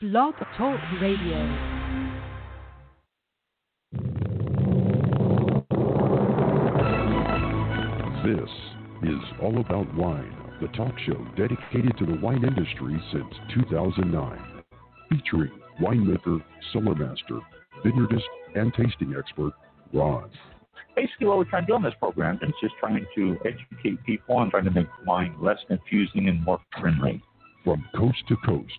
Blog Talk Radio. This is All About Wine, the talk show dedicated to the wine industry since 2009. Featuring winemaker, cellar master, vineyardist, and tasting expert, Ron. Basically, what we're trying to do on this program is just trying to educate people and trying to make wine less confusing and more friendly. From coast to coast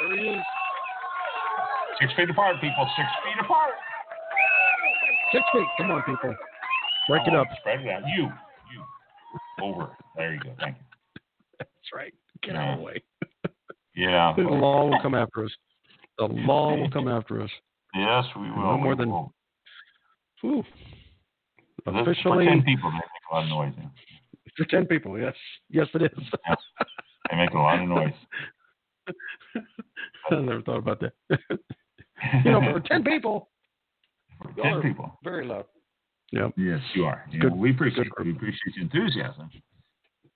There he is. Six feet apart, people. Six feet apart. Six feet. Come on, people. Break it up. Spread it out. You, you. Over. There you go. Thank you. That's right. Get out of the way. Yeah. The law will come after us. The law will come after us. Yes, we will. No more than-. Whew. Officially, For ten people, they make a lot of noise. yeah. for 10 people. Yes. Yes, it is. They make a lot of noise. I never thought about that. you know, for 10 people, For ten are people. very loud. Yep. Yes, you are. You Good- know, we appreciate good we appreciate your enthusiasm,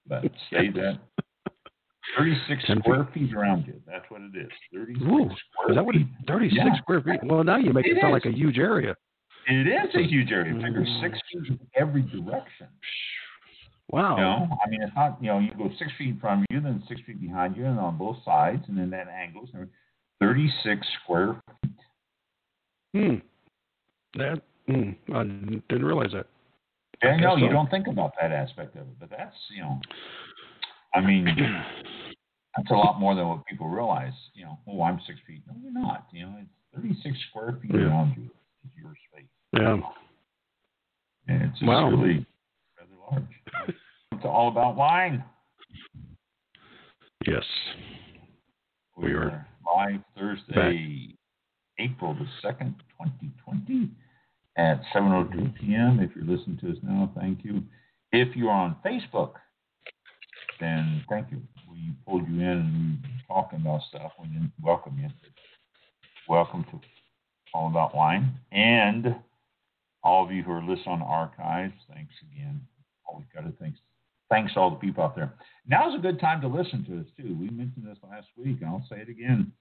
but say that thirty-six square feet around you. That's what it is. Thirty-six Ooh, square Is that what it, feet. 36 Yeah. square feet? Well, now you make it, It sound is. like a huge area. It is a huge area. Figure Mm. six feet in every direction. Wow. You know, I mean, it's not. You know, you go six feet in front of you, then six feet behind you, and on both sides, and then that angles. and. Thirty-six square feet. Hmm. That, hmm. I didn't realize that. Yeah, no, you don't think about that aspect of it, but that's you know, I mean, that's a lot more than what people realize. You know, oh, I'm six feet. No, you're not. You know, it's 36 square feet Yeah. around you is your space, Yeah. and it's just Wow. really rather large. it's all about wine. Yes. We are live Thursday, April the second, 2020, at 7:02 p.m. If you're listening to us now, thank you. If you're on Facebook, then thank you. We pulled you in and we were talking about stuff. We didn't welcome you. Welcome to All About Wine. And all of you who are listening on archives, thanks again. Always got to thanks thanks to all the people out there. Now's a good time to listen to us too. We mentioned this last week, and I'll say it again.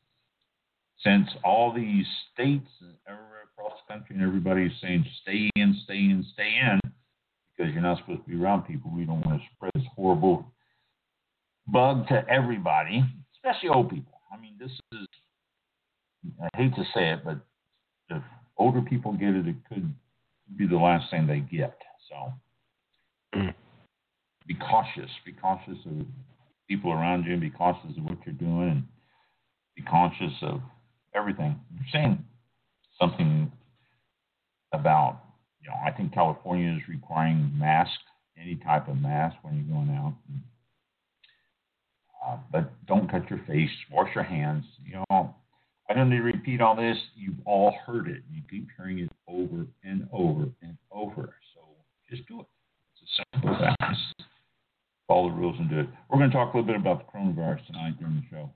Since all these states everywhere across the country and everybody's saying stay in, stay in, stay in, because you're not supposed to be around people. We don't want to spread this horrible bug to everybody, especially old people. I mean, this is I hate to say it, but if older people get it, it could be the last thing they get. So Mm. Be cautious. Be cautious of people around you. and Be cautious of what you're doing, and be conscious of everything. You're saying something about, you know, I think California is requiring masks, any type of mask when you're going out. Uh, but don't touch your face. Wash your hands. You know, I don't need to repeat all this. You've all heard it. You keep hearing it over and over and over. So just do it. It's as simple as. Follow the rules and do it. We're going to talk a little bit about the coronavirus tonight during the show.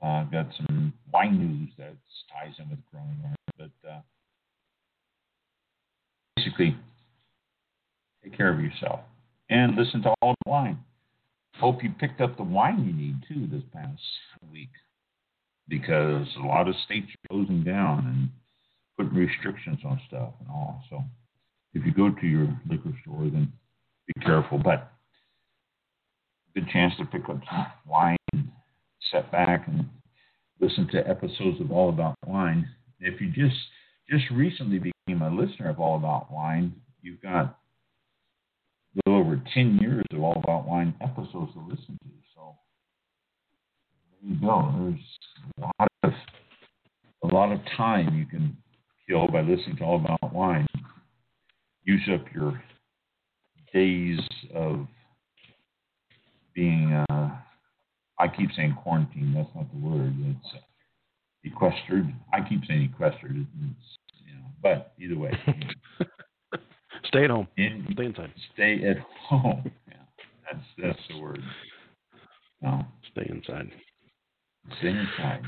Uh, I've got some wine news that ties in with coronavirus, but uh, basically, take care of yourself and listen to all the wine. Hope you picked up the wine you need too this past week because a lot of states are closing down and putting restrictions on stuff and all. So if you go to your liquor store, then be careful. But good chance to pick up some wine, sit back and listen to episodes of All About Wine. If you just just recently became a listener of All About Wine, you've got a little over ten years of All About Wine episodes to listen to. So there you go. There's a lot of a lot of time you can kill by listening to All About Wine. Use up your days of being uh, I keep saying quarantine. That's not the word. It's sequestered. I keep saying sequestered, it's, you know, but either way, Stay at home. in, Stay inside. stay at home. Yeah, that's that's the word. No, Stay inside. stay inside.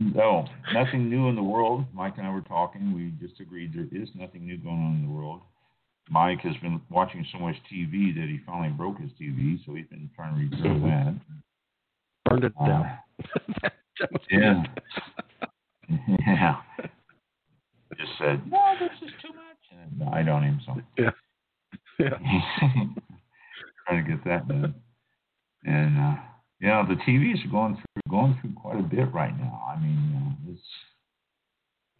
No, nothing new in the world. Mike and I were talking. We just agreed there is nothing new going on in the world. Mike has been watching so much TV that he finally broke his TV, so he's been trying to repair that. Burned it Uh, down. Yeah. yeah. Just said, no, this is too much. And on him, so Yeah. Yeah. trying to get that done. And uh, yeah, the TVs are going through going through quite a bit right now. I mean, uh, it's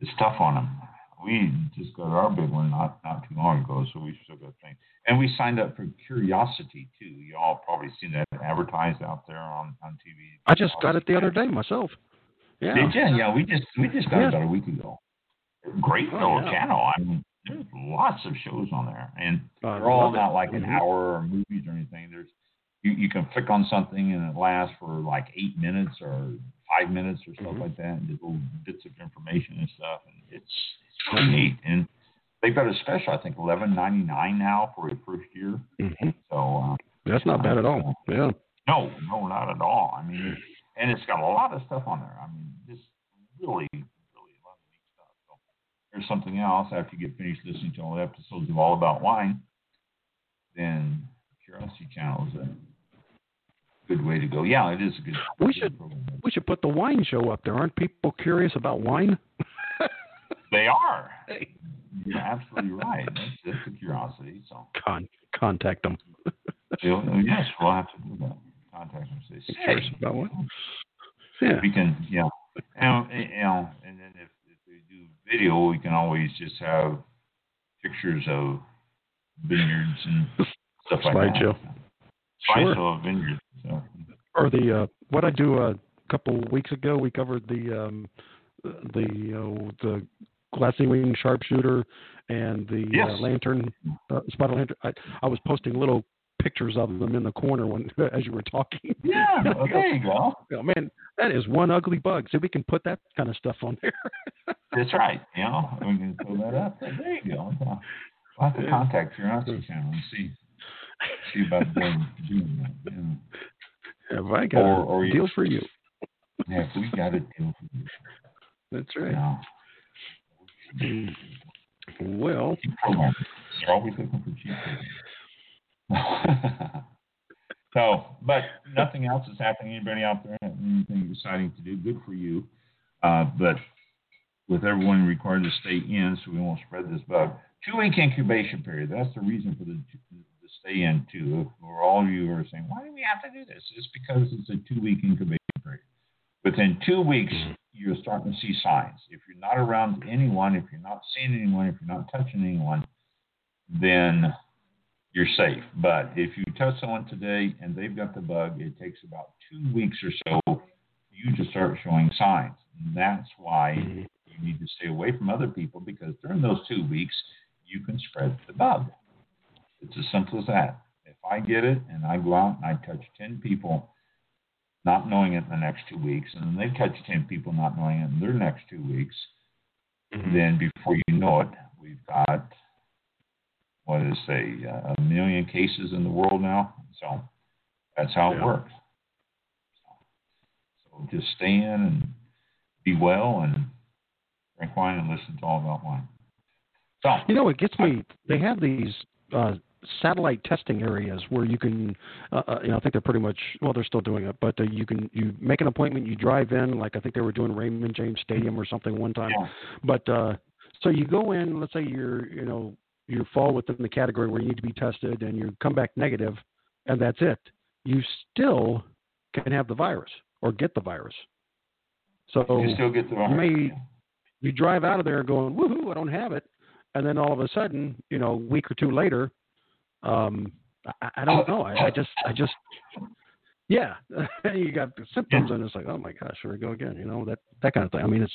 it's tough on them. We just got our big one not not too long ago, so we still got things. And we signed up for Curiosity too. You all probably seen that advertised out there on on TV. I just got it the other day myself. Yeah. Did you? Yeah, we just we just got Yeah. it about a week ago. Great Oh, little yeah. channel. I mean, there's lots of shows on there, and Uh, they're all it. not like an Mhm. hour or movies or anything. There's you, you can click on something and it lasts for like eight minutes or five minutes or stuff Mhm. like that, and little bits of information and stuff, and it's it's really neat. And they've got a special, I think, eleven ninety nine now for a first year. Mhm. So uh, That's not bad at all. Yeah. no, no, not at all. I mean, and it's got a lot of stuff on there. I mean, just really, really a lot of neat stuff. So there's something else after you get finished listening to all the episodes of All About Wine, then Curiosity Channel is a good way to go. Yeah, it is a good. We should- program. We should put the wine show up there. Aren't people curious about wine? They are. Hey. You're absolutely right. That's, that's a curiosity. So Con- contact them. so, oh, yes, we'll have to do that. Contact them. Say, Curious about what? Yeah. we can, you know, and, you know, and then if, if we do video, we can always just have pictures of vineyards and stuff like Slideshow. that. Sure. Slideshow of vineyards. Or the uh, what I do a couple weeks ago, we covered the um, the uh, the glassy wing sharpshooter and the Yes. uh, lantern uh, spotted lantern. I, I was posting little pictures of them in the corner when as you were talking. yeah, well, there you go. Oh, man, that is one ugly bug. So we can put that kind of stuff on there. That's right. You know, we can throw that up. There you go. We'll have to contact Curiosity Channel and see see about doing that. Have I got Or- a or deal for you? Yeah, we got a deal for you. That's right. Well. They're always looking for cheap so, but nothing else is happening. Anybody out there anything exciting to do? Good for you. Uh, but with everyone required to stay in, so we won't spread this bug. Two week incubation period. That's the reason for the stay in too. For all of you who are saying, why do we have to do this? It's because it's a two week incubation period. Within two weeks, you're starting to see signs. If you're not around anyone, if you're not seeing anyone, if you're not touching anyone, then you're safe. But if you touch someone today and they've got the bug, it takes about two weeks or so for you to start showing signs. And that's why Mhm. you need to stay away from other people because during those two weeks, you can spread the bug. It's as simple as that. If I get it and I go out and I touch 10 people not knowing it in the next two weeks, and they touch 10 people not knowing it in their next two weeks, Mhm. then before you know it, we've got, what did it say, uh, a million cases in the world now. So that's how it Yeah. works. So just stay in and be well and drink wine and listen to all about wine. So, You know, it gets me. They have these uh, satellite testing areas where you can, uh, uh, you know, I think they're pretty much well, they're still doing it, but uh, you can you make an appointment, you drive in, like I think they were doing Raymond James Stadium or something one time. yeah, But uh, so you go in, let's say you're, you know, you fall within the category where you need to be tested, and you come back negative, and that's it. You still can have the virus or get the virus. So you still get the virus. you may you drive out of there going, woohoo, I don't have it. And then all of a sudden, you know, a week or two later, um, I, I don't know. I, I just, I just, yeah, you got the symptoms, and it's like, oh my gosh, here we go again. You know, that that kind of thing. I mean, it's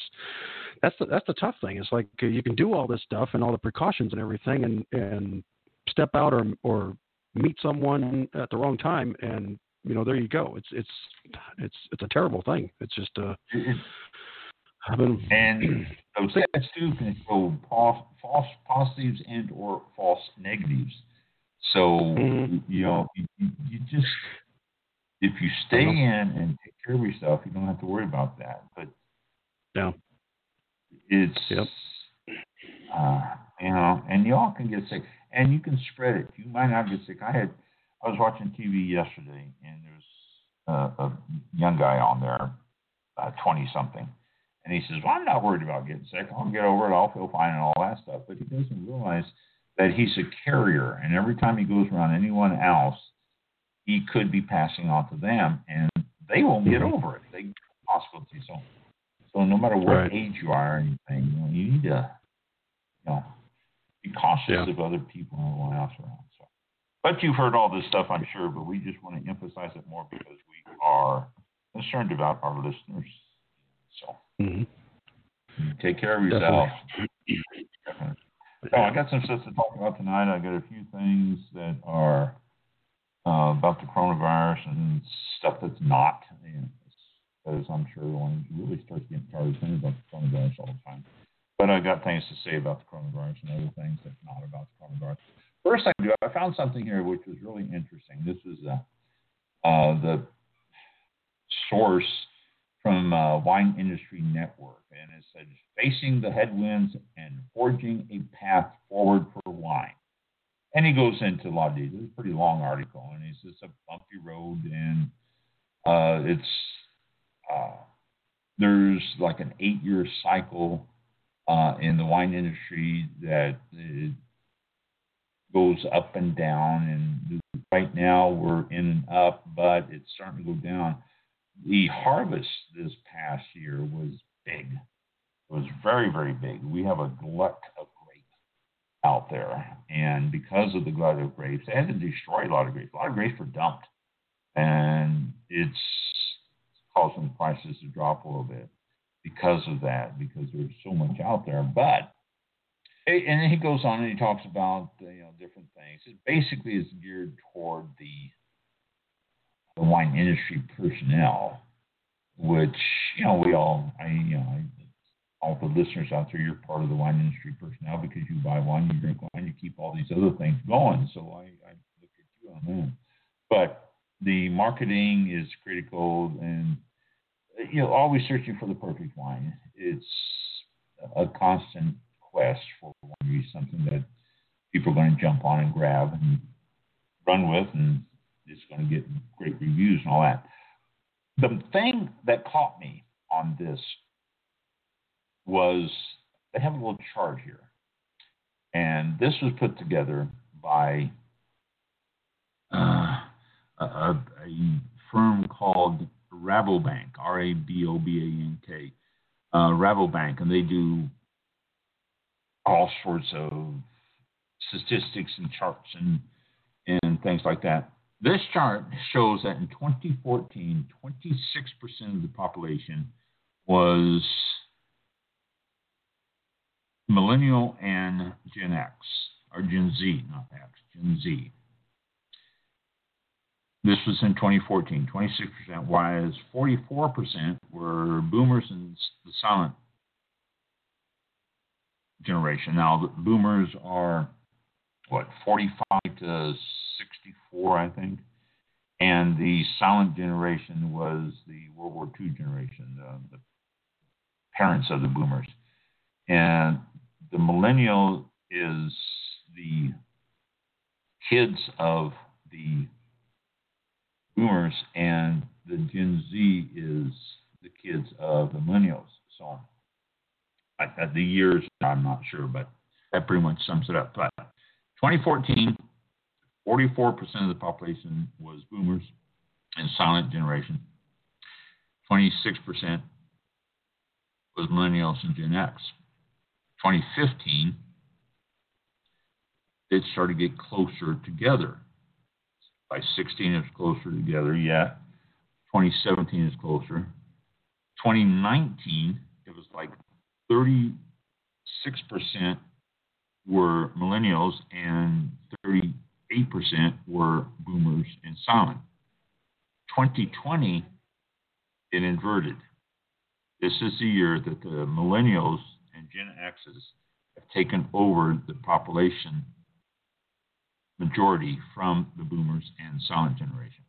that's the that's the tough thing. It's like uh, you can do all this stuff and all the precautions and everything, and and step out or or meet someone at the wrong time, and you know, there you go. It's it's it's it's a terrible thing. It's just uh, I've been and those tests too can show false, false positives and or false negatives. So Mhm. you know, you, you you just if you stay in and take care of yourself, you don't have to worry about that. But Yeah. it's Yep. uh, you know, and y'all can get sick, and you can spread it. You might not get sick. I had I was watching TV yesterday, and there's uh, a young guy on there, twenty something, and he says, "Well, I'm not worried about getting sick. I'll get over it. I'll feel fine and all that stuff." But he doesn't realize that he's a carrier, and every time he goes around anyone else, he could be passing on to them, and they won't get Mhm. over it. They the. So, so no matter what Right. age you are or anything, you, know, you need to, you know, be cautious Yeah. of other people and everyone else around. So, but you've heard all this stuff, I'm sure. But we just want to emphasize it more because we are concerned about our listeners. So, mhm. take care of yourself. So I got some stuff to talk about tonight. I got a few things that are uh, about the coronavirus and stuff that's not. Because I'm sure everyone really starts getting tired of hearing about the coronavirus all the time. But I got things to say about the coronavirus and other things that's not about the coronavirus. First thing I do, I found something here which was really interesting. This is uh, uh, the source from uh, Wine Industry Network, and it says facing the headwinds and forging a path forward for wine. And he goes into a lot of details. It's a pretty long article, and he says it's a bumpy road, and uh, it's uh, there's like an eight-year cycle uh, in the wine industry that goes up and down, and right now we're in and up, but it's starting to go down the harvest this past year was big. It was very, very big. We have a glut of grapes out there. And because of the glut of grapes, they had to destroy a lot of grapes. A lot of grapes were dumped. And it's causing prices to drop a little bit because of that, because there's so much out there. But and he goes on and he talks about you know different things. It basically is geared toward the the wine industry personnel, which you know we all, I you know, I, all the listeners out there, you're part of the wine industry personnel because you buy wine, you drink wine, you keep all these other things going. So I, I look at you on that. But the marketing is critical, and you know, always searching for the perfect wine. It's a constant quest for wine, something that people are going to jump on and grab and run with, and it's going to get great reviews and all that. The thing that caught me on this was they have a little chart here. And this was put together by uh, a, a, firm called Rabobank, R A B O B A N K, uh, Rabobank, and they do all sorts of statistics and charts and and things like that. This chart shows that in 2014, 26% of the population was millennial and Gen X, or Gen Z, not X, Gen Z. This was in 2014, 26%, whereas 44% were boomers and the silent generation. Now, the boomers are what 45 to 64, I think, and the silent generation was the World War II generation, the, the parents of the boomers, and the millennial is the kids of the boomers, and the Gen Z is the kids of the millennials. So, I, the years I'm not sure, but that pretty much sums it up. But 2014, 44% of the population was boomers and silent generation. 26% was millennials and Gen X. 2015, it started to get closer together. By 16, it's closer together. Yeah. 2017 is closer. 2019, it was like 36% were millennials and 38% were boomers and silent. 2020, it inverted. This is the year that the millennials and Gen X's have taken over the population majority from the boomers and silent generation.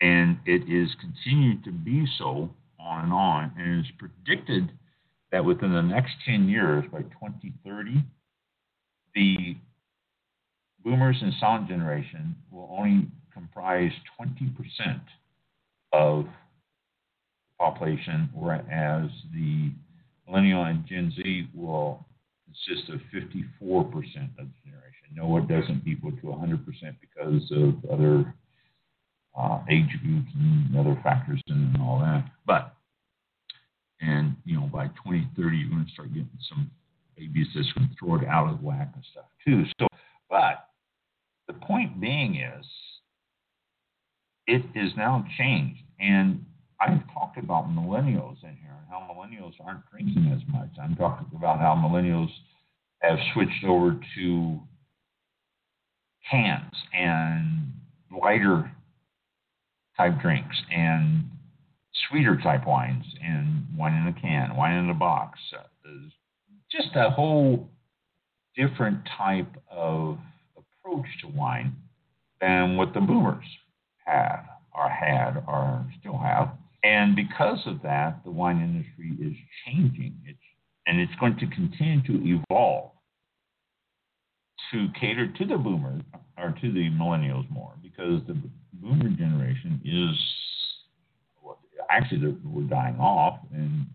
And it is continuing to be so on and on. And it is predicted that within the next 10 years, by 2030, the boomers and silent generation will only comprise 20% of the population, whereas the millennial and Gen Z will consist of 54% of the generation. No, it doesn't equal to 100% because of other uh, age groups and other factors and all that. But, and, you know, by 2030, you're going to start getting some that's going to throw it out of whack and stuff, too. So, but the point being is, it is now changed. And I've talked about millennials in here and how millennials aren't drinking as much. I'm talking about how millennials have switched over to cans and lighter type drinks and sweeter type wines and wine in a can, wine in a box. Uh, just a whole different type of approach to wine than what the boomers have or had or still have. And because of that, the wine industry is changing. It's, and it's going to continue to evolve to cater to the boomers or to the millennials more because the boomer generation is actually we're dying off and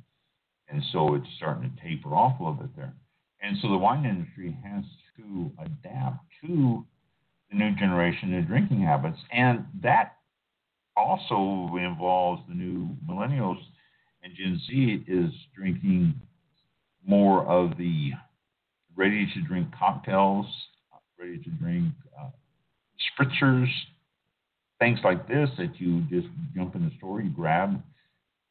and so it's starting to taper off a little bit there. And so the wine industry has to adapt to the new generation, new drinking habits, and that also involves the new millennials and Gen Z is drinking more of the ready to drink cocktails, ready to drink uh, spritzers, things like this that you just jump in the store, you grab,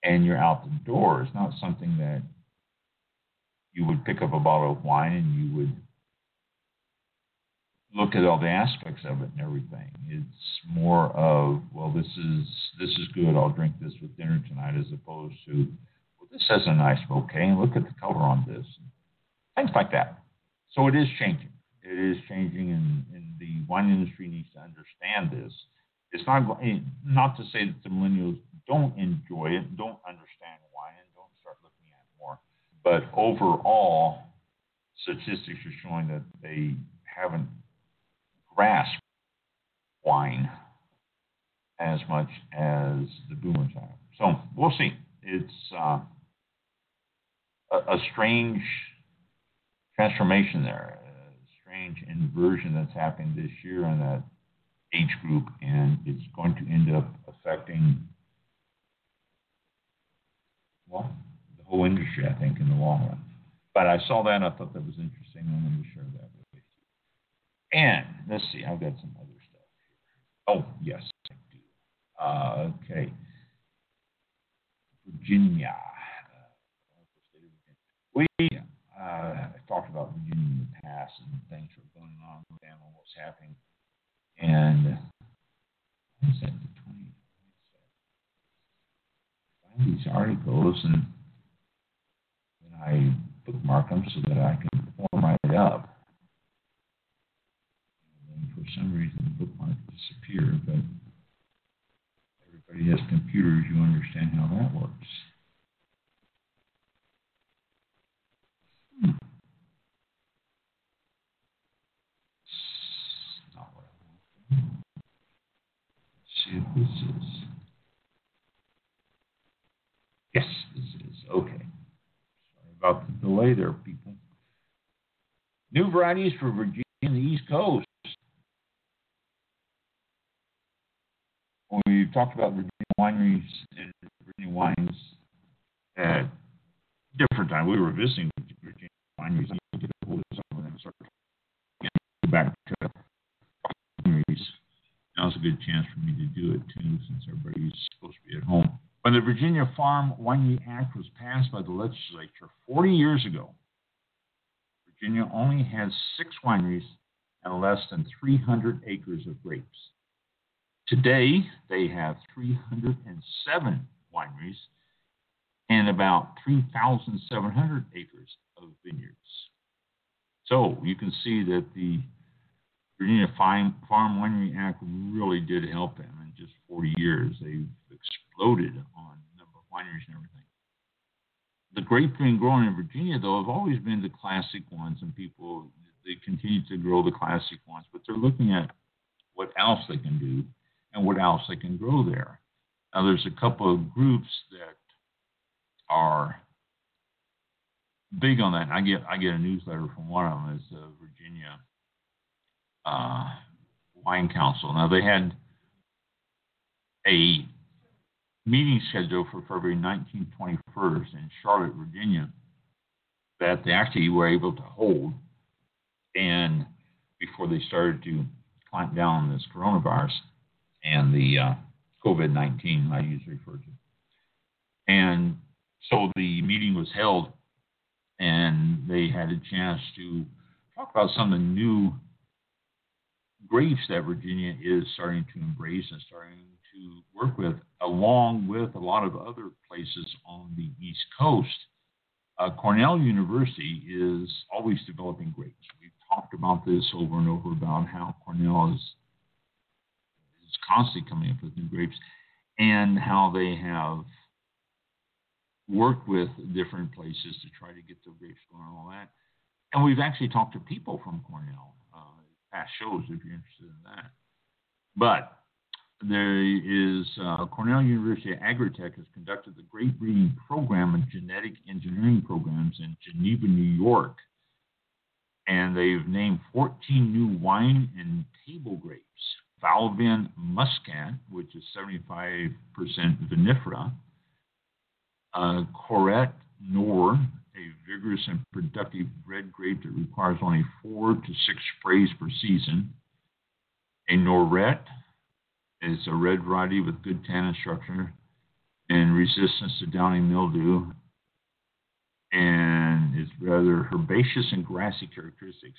and you're out the door. It's not something that you would pick up a bottle of wine and you would look at all the aspects of it and everything. It's more of, well, this is this is good. I'll drink this with dinner tonight, as opposed to, well, this has a nice bouquet. And look at the color on this, things like that. So it is changing. It is changing, and, and the wine industry needs to understand this. It's not not to say that the millennials don't enjoy it, don't understand wine, and don't start looking at more. But overall, statistics are showing that they haven't grasped wine as much as the boomers have. So we'll see. It's uh, a, a, strange transformation there, a strange inversion that's happened this year in that age group, and it's going to end up affecting, well, the whole industry, I think, in the long run. But I saw that, I thought that was interesting, I'm going to share that and let's see, I've got some other stuff. Oh, yes, I do. Uh, okay. Virginia. We uh, talked about Virginia in the past and things were going on with them and what's happening. And I said the 20. Find these articles and I bookmark them so that I can format it up for some reason the bookmark disappeared, but everybody has computers, you understand how that works. Hmm. If this is. Yes, this is. Okay. About the delay there, people. New varieties for Virginia and the East Coast. we talked about Virginia wineries and Virginia wines at different times. We were visiting Virginia wineries. I get a start back to wineries. Now's a good chance for me to do it too, since everybody's supposed to be at home. When the Virginia Farm Winery Act was passed by the legislature 40 years ago, Virginia only has six wineries and less than 300 acres of grapes. Today, they have 307 wineries and about 3,700 acres of vineyards. So you can see that the Virginia Farm Winery Act really did help them. In just 40 years, they've exploded on number of wineries and everything. The grape being grown in Virginia, though, have always been the classic ones, and people they continue to grow the classic ones, but they're looking at what else they can do and what else they can grow there. Now, there's a couple of groups that are big on that. I get I get a newsletter from one of them. It's the Virginia uh, Wine Council. Now they had a meeting scheduled for February 19th, 21st in Charlotte, Virginia, that they actually were able to hold, and before they started to clamp down on this coronavirus and the uh, COVID-19 I usually refer to, and so the meeting was held, and they had a chance to talk about some of the new grapes that Virginia is starting to embrace and starting to work with, along with a lot of other places on the East Coast. Uh, Cornell University is always developing grapes. We've talked about this over and over about how Cornell is, is constantly coming up with new grapes and how they have worked with different places to try to get the grapes going and all that. And we've actually talked to people from Cornell, uh, past shows if you're interested in that. But there is uh, Cornell University Agritech has conducted the grape breeding program and genetic engineering programs in Geneva, New York. And they've named 14 new wine and table grapes. Valvin Muscat, which is 75% vinifera, uh, Corot Noir, a vigorous and productive red grape that requires only four to six sprays per season. A Noiret is a red variety with good tannin structure and resistance to downy mildew, and it's rather herbaceous and grassy characteristics.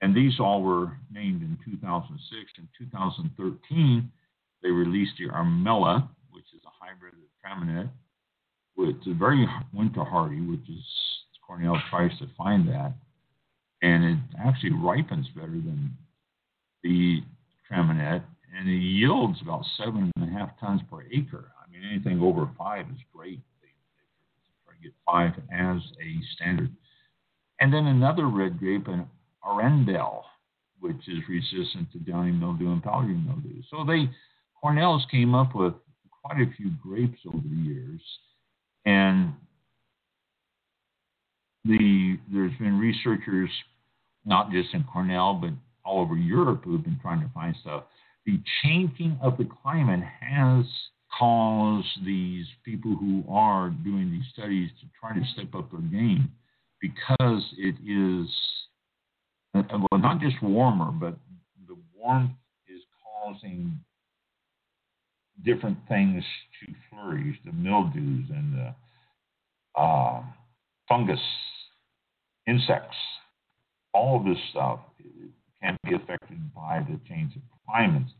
And these all were named in 2006. In 2013, they released the Armella, which is a hybrid of Traminette, it's a very winter hardy, which is Cornell tries to find that, and it actually ripens better than the Traminette, and it yields about seven and a half tons per acre. I mean, anything over five is great. They, try to get five as a standard. And then another red grape, an Arandell, which is resistant to downy mildew and powdery mildew. So they Cornell's came up with quite a few grapes over the years and the there's been researchers, not just in Cornell, but all over Europe, who've been trying to find stuff. The changing of the climate has caused these people who are doing these studies to try to step up their game because it is well not just warmer, but the warmth is causing different things to flourish, the mildews and the uh, fungus, insects, all of this stuff can be affected by the change of climates.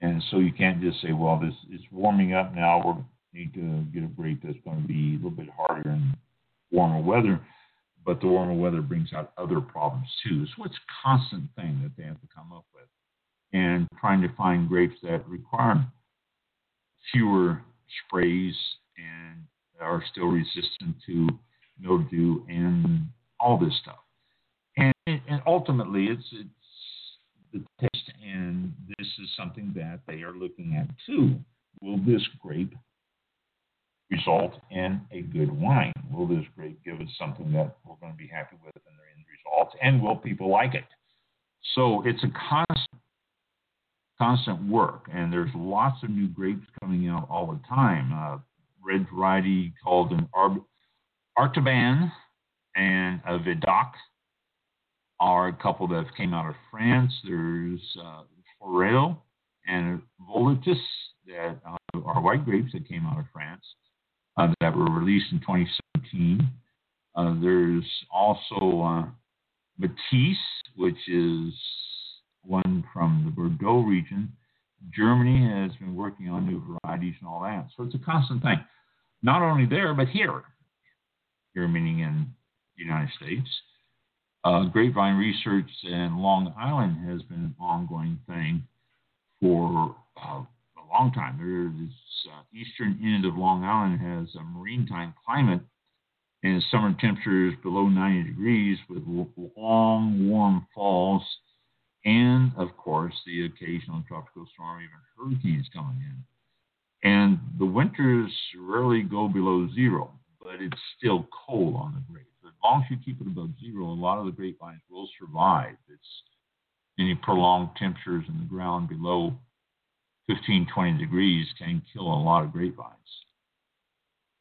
And so you can't just say, well, this is warming up now. We need to get a grape that's going to be a little bit harder in warmer weather. But the warmer weather brings out other problems too. So it's a constant thing that they have to come up with. And trying to find grapes that require fewer sprays and are still resistant to mildew and all this stuff. And, and ultimately, it's, it's the taste, and this is something that they are looking at too. Will this grape result in a good wine? Will this grape give us something that we're going to be happy with in the end results? And will people like it? So it's a constant constant work, and there's lots of new grapes coming out all the time. Uh, red variety called an Ar- Artaban and a Vidoc are a couple that came out of France. There's uh, Forel and Volatus that uh, are white grapes that came out of France uh, that were released in 2017. Uh, there's also uh, Matisse, which is one from the Bordeaux region Germany has been working on new varieties and all that. So it's a constant thing. Not only there, but here. Here meaning in the United States. Uh, grapevine research in Long Island has been an ongoing thing for uh, a long time. This uh, eastern end of Long Island has a maritime climate and summer temperatures below 90 degrees with long, warm falls, and of course, the occasional tropical storm, even hurricanes coming in. And the winters rarely go below zero, but it's still cold on the grapes. As long as you keep it above zero, a lot of the grapevines will survive. It's any prolonged temperatures in the ground below 15, 20 degrees can kill a lot of grapevines.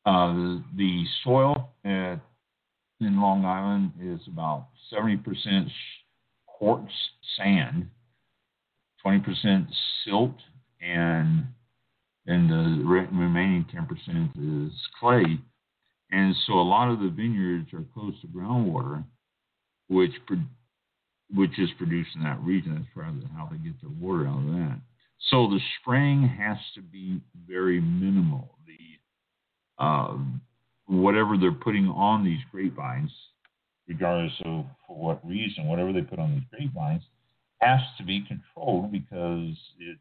Uh, the soil at, in Long Island is about 70% quartz sand, 20% silt, and then the remaining 10% is clay. And so a lot of the vineyards are close to groundwater, which which is produced in that region. That's probably how they get their water out of that. So the spraying has to be very minimal. The um, whatever they're putting on these grapevines, regardless of for what reason, whatever they put on these grapevines, has to be controlled because it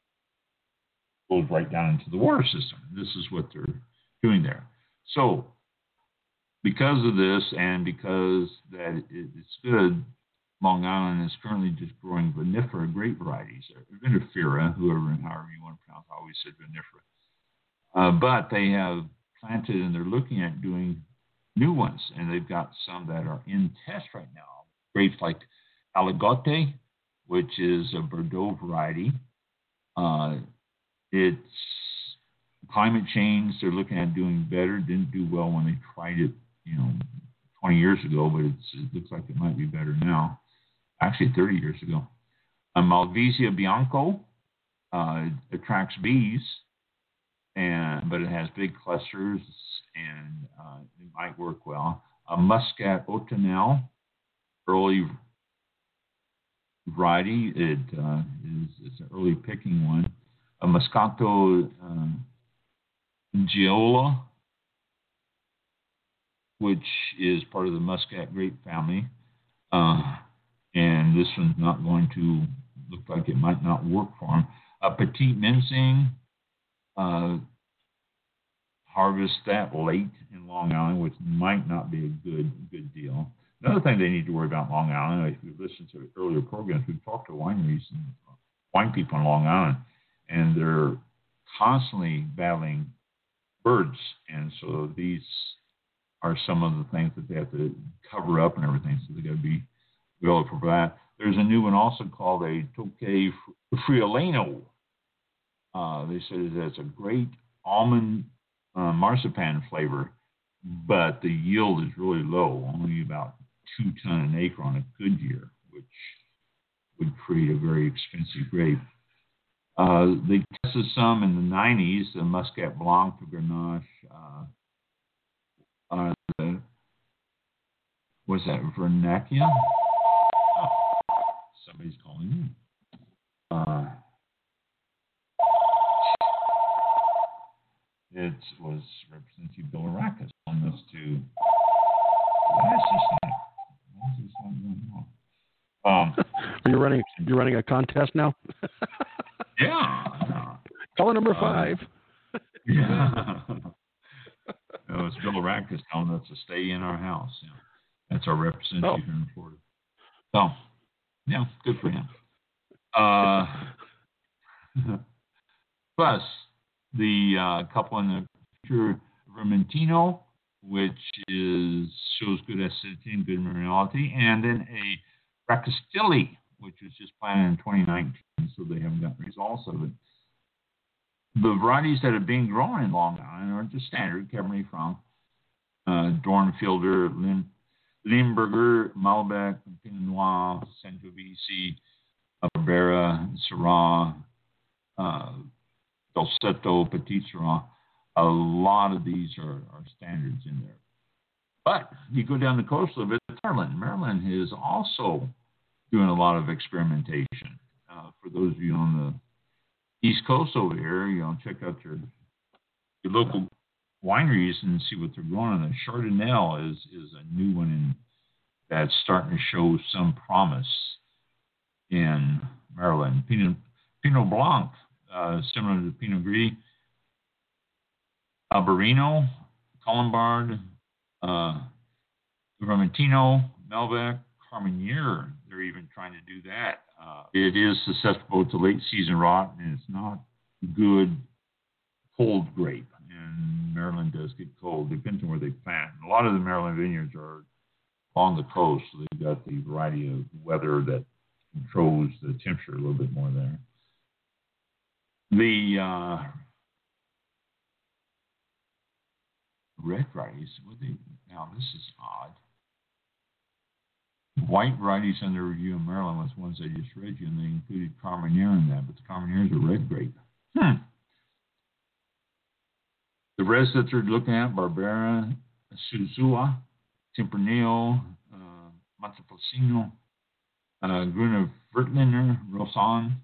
goes right down into the water system. This is what they're doing there. So, because of this, and because that it's good, Long Island is currently just growing vinifera grape varieties, vinifera, whoever and however you want to pronounce. I always said vinifera, uh, but they have planted and they're looking at doing new ones. And they've got some that are in test right now. Grapes like Aligote, which is a Bordeaux variety. Uh, it's climate change. They're looking at doing better. Didn't do well when they tried it, you know, 20 years ago, but it looks like it might be better now. Actually, 30 years ago. A Malvasia Bianco uh, attracts bees and but it has big clusters and uh, it might work well. A Muscat Autumnal, early variety. It uh, is it's an early picking one. A Moscato um, Giallo, which is part of the Muscat grape family. Uh, and this one's not going to look like it might not work for him. A petite Manseng, uh, harvest that late in Long Island, which might not be a good good deal. Another thing they need to worry about Long Island, if you listen to earlier programs, we've talked to wineries and wine people in Long Island, and they're constantly battling birds, and so these are some of the things that they have to cover up and everything. So they got to be well for that. There's a new one also called a Tocai Friulano. Uh, they said it has a great almond uh, marzipan flavor, but the yield is really low, only about two ton an acre on a good year, which would create a very expensive grape. Uh, they tested some in the 90s, the Muscat Blanc, the Grenache, the, what's that, Vernaccia? Oh, somebody's calling me. Uh, it was Representative Bill Arrakis on this to. Why is this not? Why is this not going on? Um, you're running. You're running a contest now. yeah. Caller number uh, five. Uh, yeah. No, it's Bilirakis telling us to stay in our house. Yeah. That's our representative oh. here in Florida. So, yeah, good for him. Uh, plus, the uh, couple in the future Vermentino, which is shows good acidity and good minerality, and then a Bracastili, which was just planted in 2019, so they haven't got results of it. The varieties that are being grown in Long Island are the standard Cabernet Franc, uh, Dornfelder, Lim, Limburger, Malbec, Pinot Noir, Sangiovese, Barbera, Syrah, uh, Dolcetto, Petit Syrah. A lot of these are, are standards in there. But you go down the coast a little bit, Maryland. Maryland is also doing a lot of experimentation. Uh, for those of you on East Coast over here, you know, check out your your local wineries and see what they're growing. And the Chardonnay is is a new one in, that's starting to show some promise in Maryland. Pinot Pinot Blanc, uh, similar to Pinot Gris. Albarino, Colombard, uh, Vermentino, Malbec, Carmenere. They're even trying to do that. Uh, it is susceptible to late season rot, and it's not good cold grape. And Maryland does get cold, depends on where they plant. A lot of the Maryland vineyards are on the coast, so they've got the variety of weather that controls the temperature a little bit more there. The uh, red varieties, now this is odd. White varieties under review in Maryland was ones I just read you, and they included Carmenere in that, but the Carmenere is a red grape. Hmm. The reds that they're looking at, Barbera, Suzua, Tempranillo, uh, Montepulciano, uh, Gruner Veltliner, Roussanne,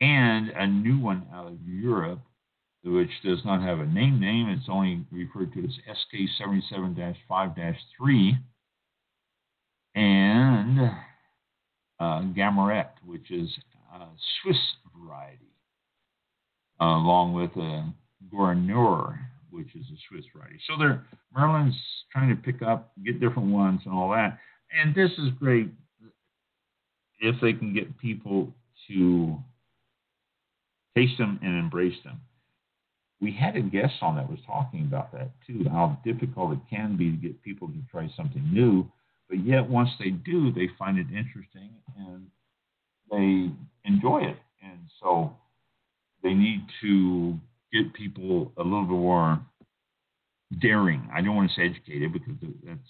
and a new one out of Europe, which does not have a name name. It's only referred to as SK77-5-3 and uh, which is a Swiss variety, uh, along with a Gouverneur, which is a Swiss variety. So they're Maryland's trying to pick up, get different ones and all that. And this is great if they can get people to taste them and embrace them. We had a guest on that was talking about that too, how difficult it can be to get people to try something new, but yet once they do, they find it interesting and they enjoy it. And so they need to get people a little bit more daring. I don't want to say educated because that's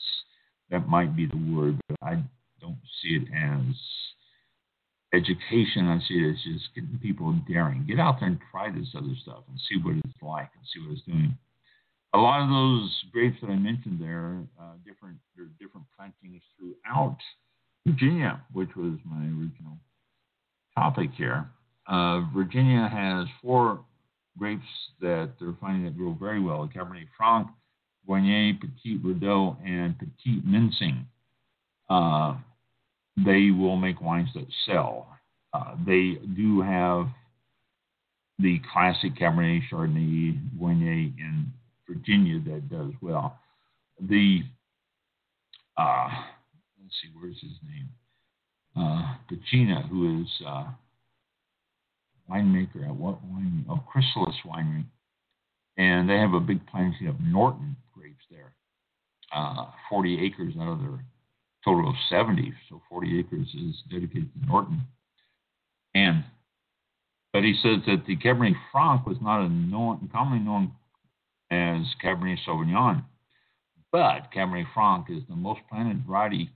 that might be the word, but I don't see it as education. I see it as just getting people daring. Get out there and try this other stuff and see what it's like and see what it's doing. A lot of those grapes that I mentioned there, uh, different there are different plantings throughout Virginia, which was my original topic here. Uh, Virginia has four grapes that they're finding that grow very well: Cabernet Franc, Viognier, Petit Verdot, and Petit Manseng. Uh, they will make wines that sell. Uh, they do have the classic Cabernet Chardonnay Viognier in Virginia that does well. The uh, let's see, where's his name? Uh, Pacina, who is uh, winemaker at what wine? Oh, Chrysalis Winery, and they have a big planting of Norton grapes there. Uh, 40 acres out of their total of 70. So 40 acres is dedicated to Norton. And but he says that the Cabernet Franc was not a known, commonly known as Cabernet Sauvignon, but Cabernet Franc is the most planted variety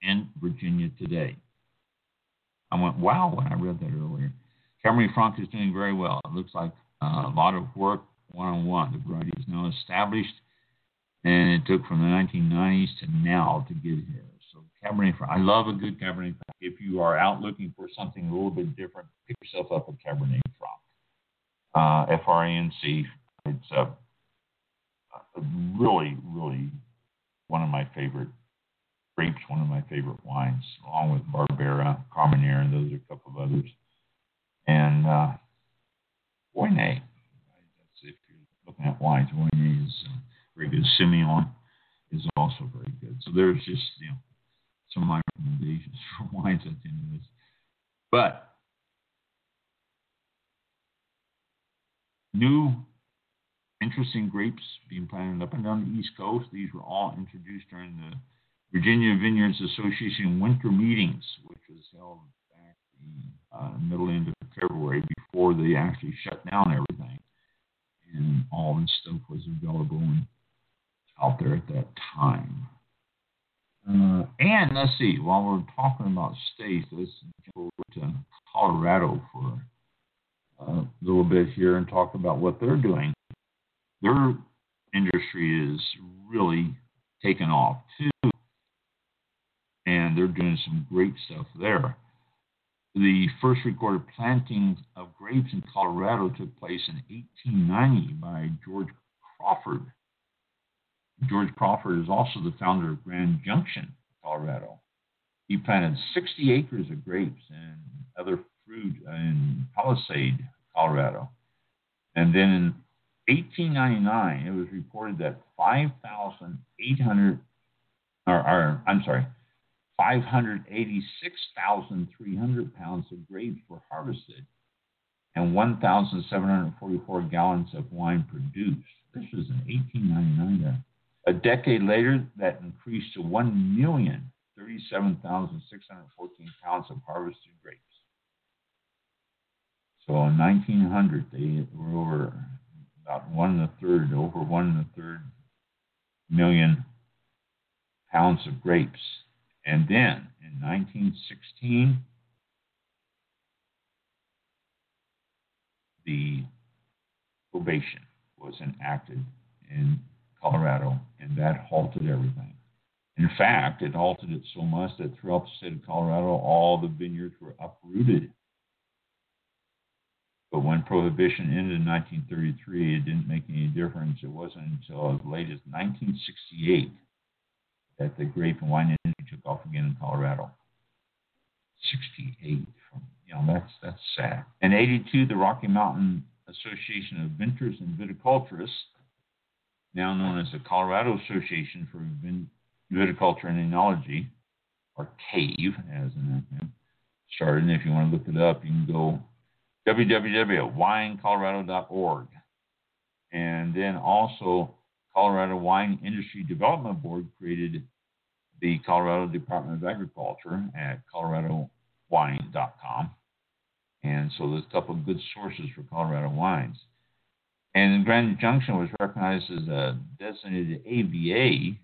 in Virginia today. I went, wow, when I read that earlier. Cabernet Franc is doing very well. It looks like a lot of work one on one. The variety is now established, and it took from the 1990s to now to get here. So Cabernet Franc. I love a good Cabernet Franc. If you are out looking for something a little bit different, pick yourself up a Cabernet Franc. Uh, F R A N C. It's a really, really one of my favorite grapes, one of my favorite wines, along with Barbera, Carmenere, and those are a couple of others. And uh, Viognier. That's if you're looking at wines, Viognier is uh, very good. Semillon is also very good. So there's just you know some of my recommendations for wines at the end of this. But new interesting grapes being planted up and down the East Coast. These were all introduced during the Virginia Vineyards Association winter meetings, which was held back the uh, middle end of February before they actually shut down everything. And all this stuff was available and out there at that time. Uh, and let's see, while we're talking about states, let's go to Colorado for a little bit here and talk about what they're doing. Their industry is really taken off too, and they're doing some great stuff there. The first recorded planting of grapes in Colorado took place in 1890 by George Crawford. George Crawford is also the founder of Grand Junction, Colorado. He planted 60 acres of grapes and other fruit in Palisade, Colorado. And then in 1899, it was reported that 5,800, or, or I'm sorry, 586,300 pounds of grapes were harvested and 1,744 gallons of wine produced. This was in 1899. A decade later, that increased to 1,037,614 pounds of harvested grapes. So in 1900, they were over about one and a third, over one and a third million pounds of grapes. And then in 1916, the probation was enacted in Colorado, and that halted everything. In fact, it halted it so much that throughout the state of Colorado, all the vineyards were uprooted. But when prohibition ended in 1933, it didn't make any difference. It wasn't until as late as 1968 that the grape and wine industry took off again in Colorado. 68 from you know that's that's sad. In 82, the Rocky Mountain Association of Vintners and Viticulturists now known as the Colorado Association for Viticulture and Enology, or CAVE, as an acronym, started. And if you want to look it up, you can go www.winecolorado.org. And then also, Colorado Wine Industry Development Board created the Colorado Department of Agriculture at coloradowine.com. And so there's a couple of good sources for Colorado wines. And Grand Junction was recognized as a designated AVA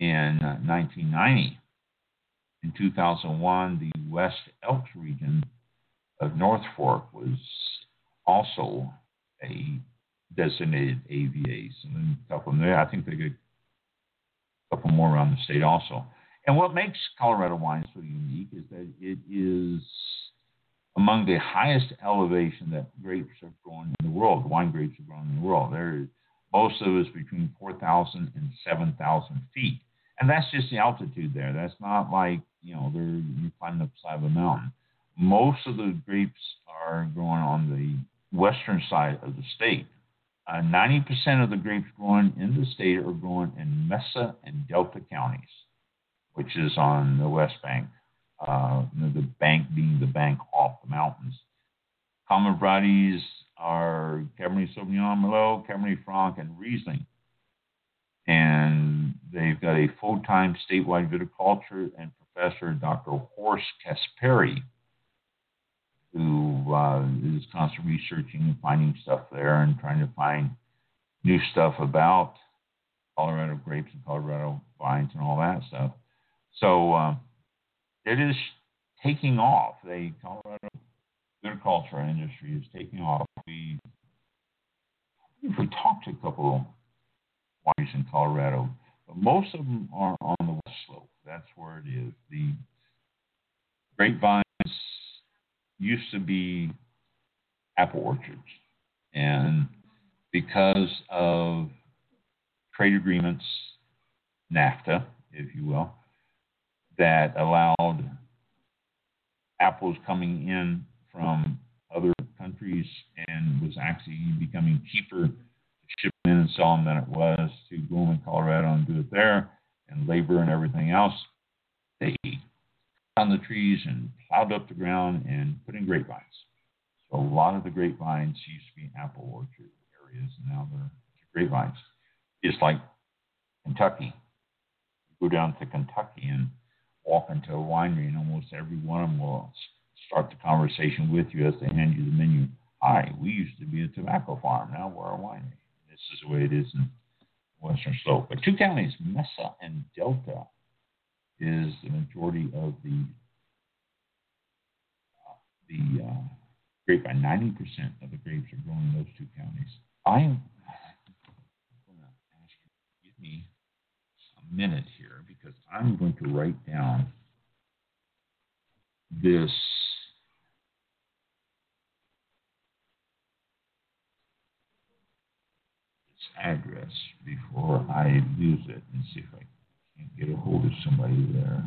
in uh, 1990. In 2001, the West Elks region of North Fork was also a designated AVA. So a couple there. I think they got a couple more around the state also. And what makes Colorado wine so unique is that it is among the highest elevation that grapes are grown in the world. Wine grapes are grown in the world. There, most of it is between 4,000 and 7,000 feet, and that's just the altitude there. That's not like you know they're you're climbing up the side of a mountain. Most of the grapes are grown on the western side of the state. Uh, 90% of the grapes grown in the state are grown in Mesa and Delta counties, which is on the west bank uh, the bank being the bank off the mountains. Common varieties are Cabernet Sauvignon, Merlot, Cabernet Franc, and Riesling. And they've got a full-time statewide viticulture and professor, Dr. Horst Caspari, who uh, is constantly researching and finding stuff there and trying to find new stuff about Colorado grapes and Colorado vines and all that stuff. So uh, it is taking off. The Colorado viticulture industry is taking off. We if we talked to a couple of wineries in Colorado, but most of them are on the west slope. That's where it is. The grapevines used to be apple orchards, and because of trade agreements, NAFTA, if you will, that allowed apples coming in from other countries and was actually becoming cheaper to ship in and sell them than it was to go in Colorado and do it there, and labor and everything else. They found the trees and plowed up the ground and put in grapevines. So a lot of the grapevines used to be apple orchard areas, and now they're grapevines. It's like Kentucky. You go down to Kentucky and walk into a winery and almost every one of them will start the conversation with you as they hand you the menu. Hi, we used to be a tobacco farm. Now we're a winery. This is the way it is in Western Slope. But two counties, Mesa and Delta, is the majority of the the uh, grape. By ninety percent of the grapes are grown in those two counties. I am going to ask you to give me a minute here because I'm going to write down this address before I lose it and see if I can get a hold of somebody there.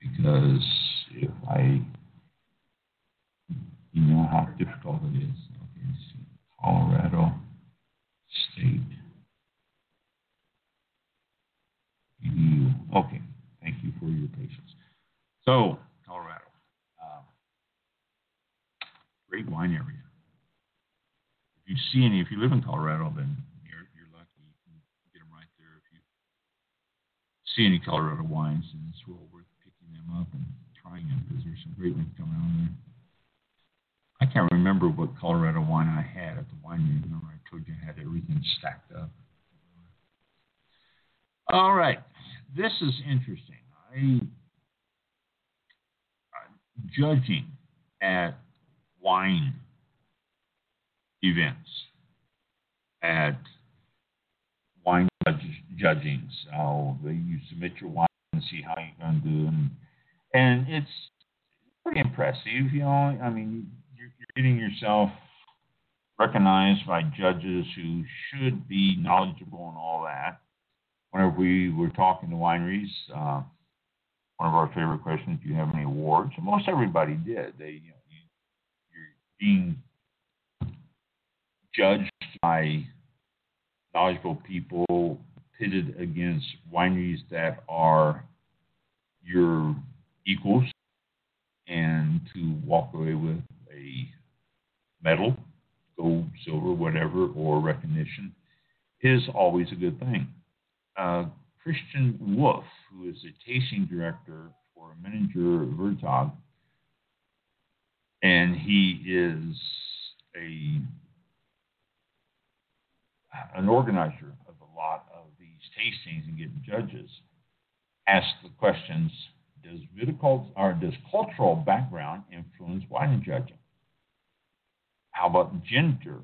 Because if I, you know how difficult it is. Okay, see, Colorado State. You, okay, thank you for your patience. So, Colorado, uh, great wine area if you see any, if you live in Colorado, then you're, you're lucky. You can get them right there. If you see any Colorado wines, then it's well worth picking them up and trying them because there's some great ones coming out there. I can't remember what Colorado wine I had at the winery. Remember, I told you I had everything stacked up. All right, this is interesting. I uh, judging at wine events at wine judgings. How you submit your wine and see how you're going to do, and, and it's pretty impressive. You know, I mean, you're, you're getting yourself recognized by judges who should be knowledgeable and all that. Whenever we were talking to wineries, uh, one of our favorite questions: Do you have any awards? And most everybody did. They, you know, you, you're being judged by knowledgeable people pitted against wineries that are your equals and to walk away with a medal, gold, silver, whatever, or recognition is always a good thing. Uh, Christian Wolf, who is a tasting director for Meininger Verlag, and he is a an organizer of a lot of these tastings and getting judges, asked the questions: Does viticulture or does cultural background influence wine judging? How about gender,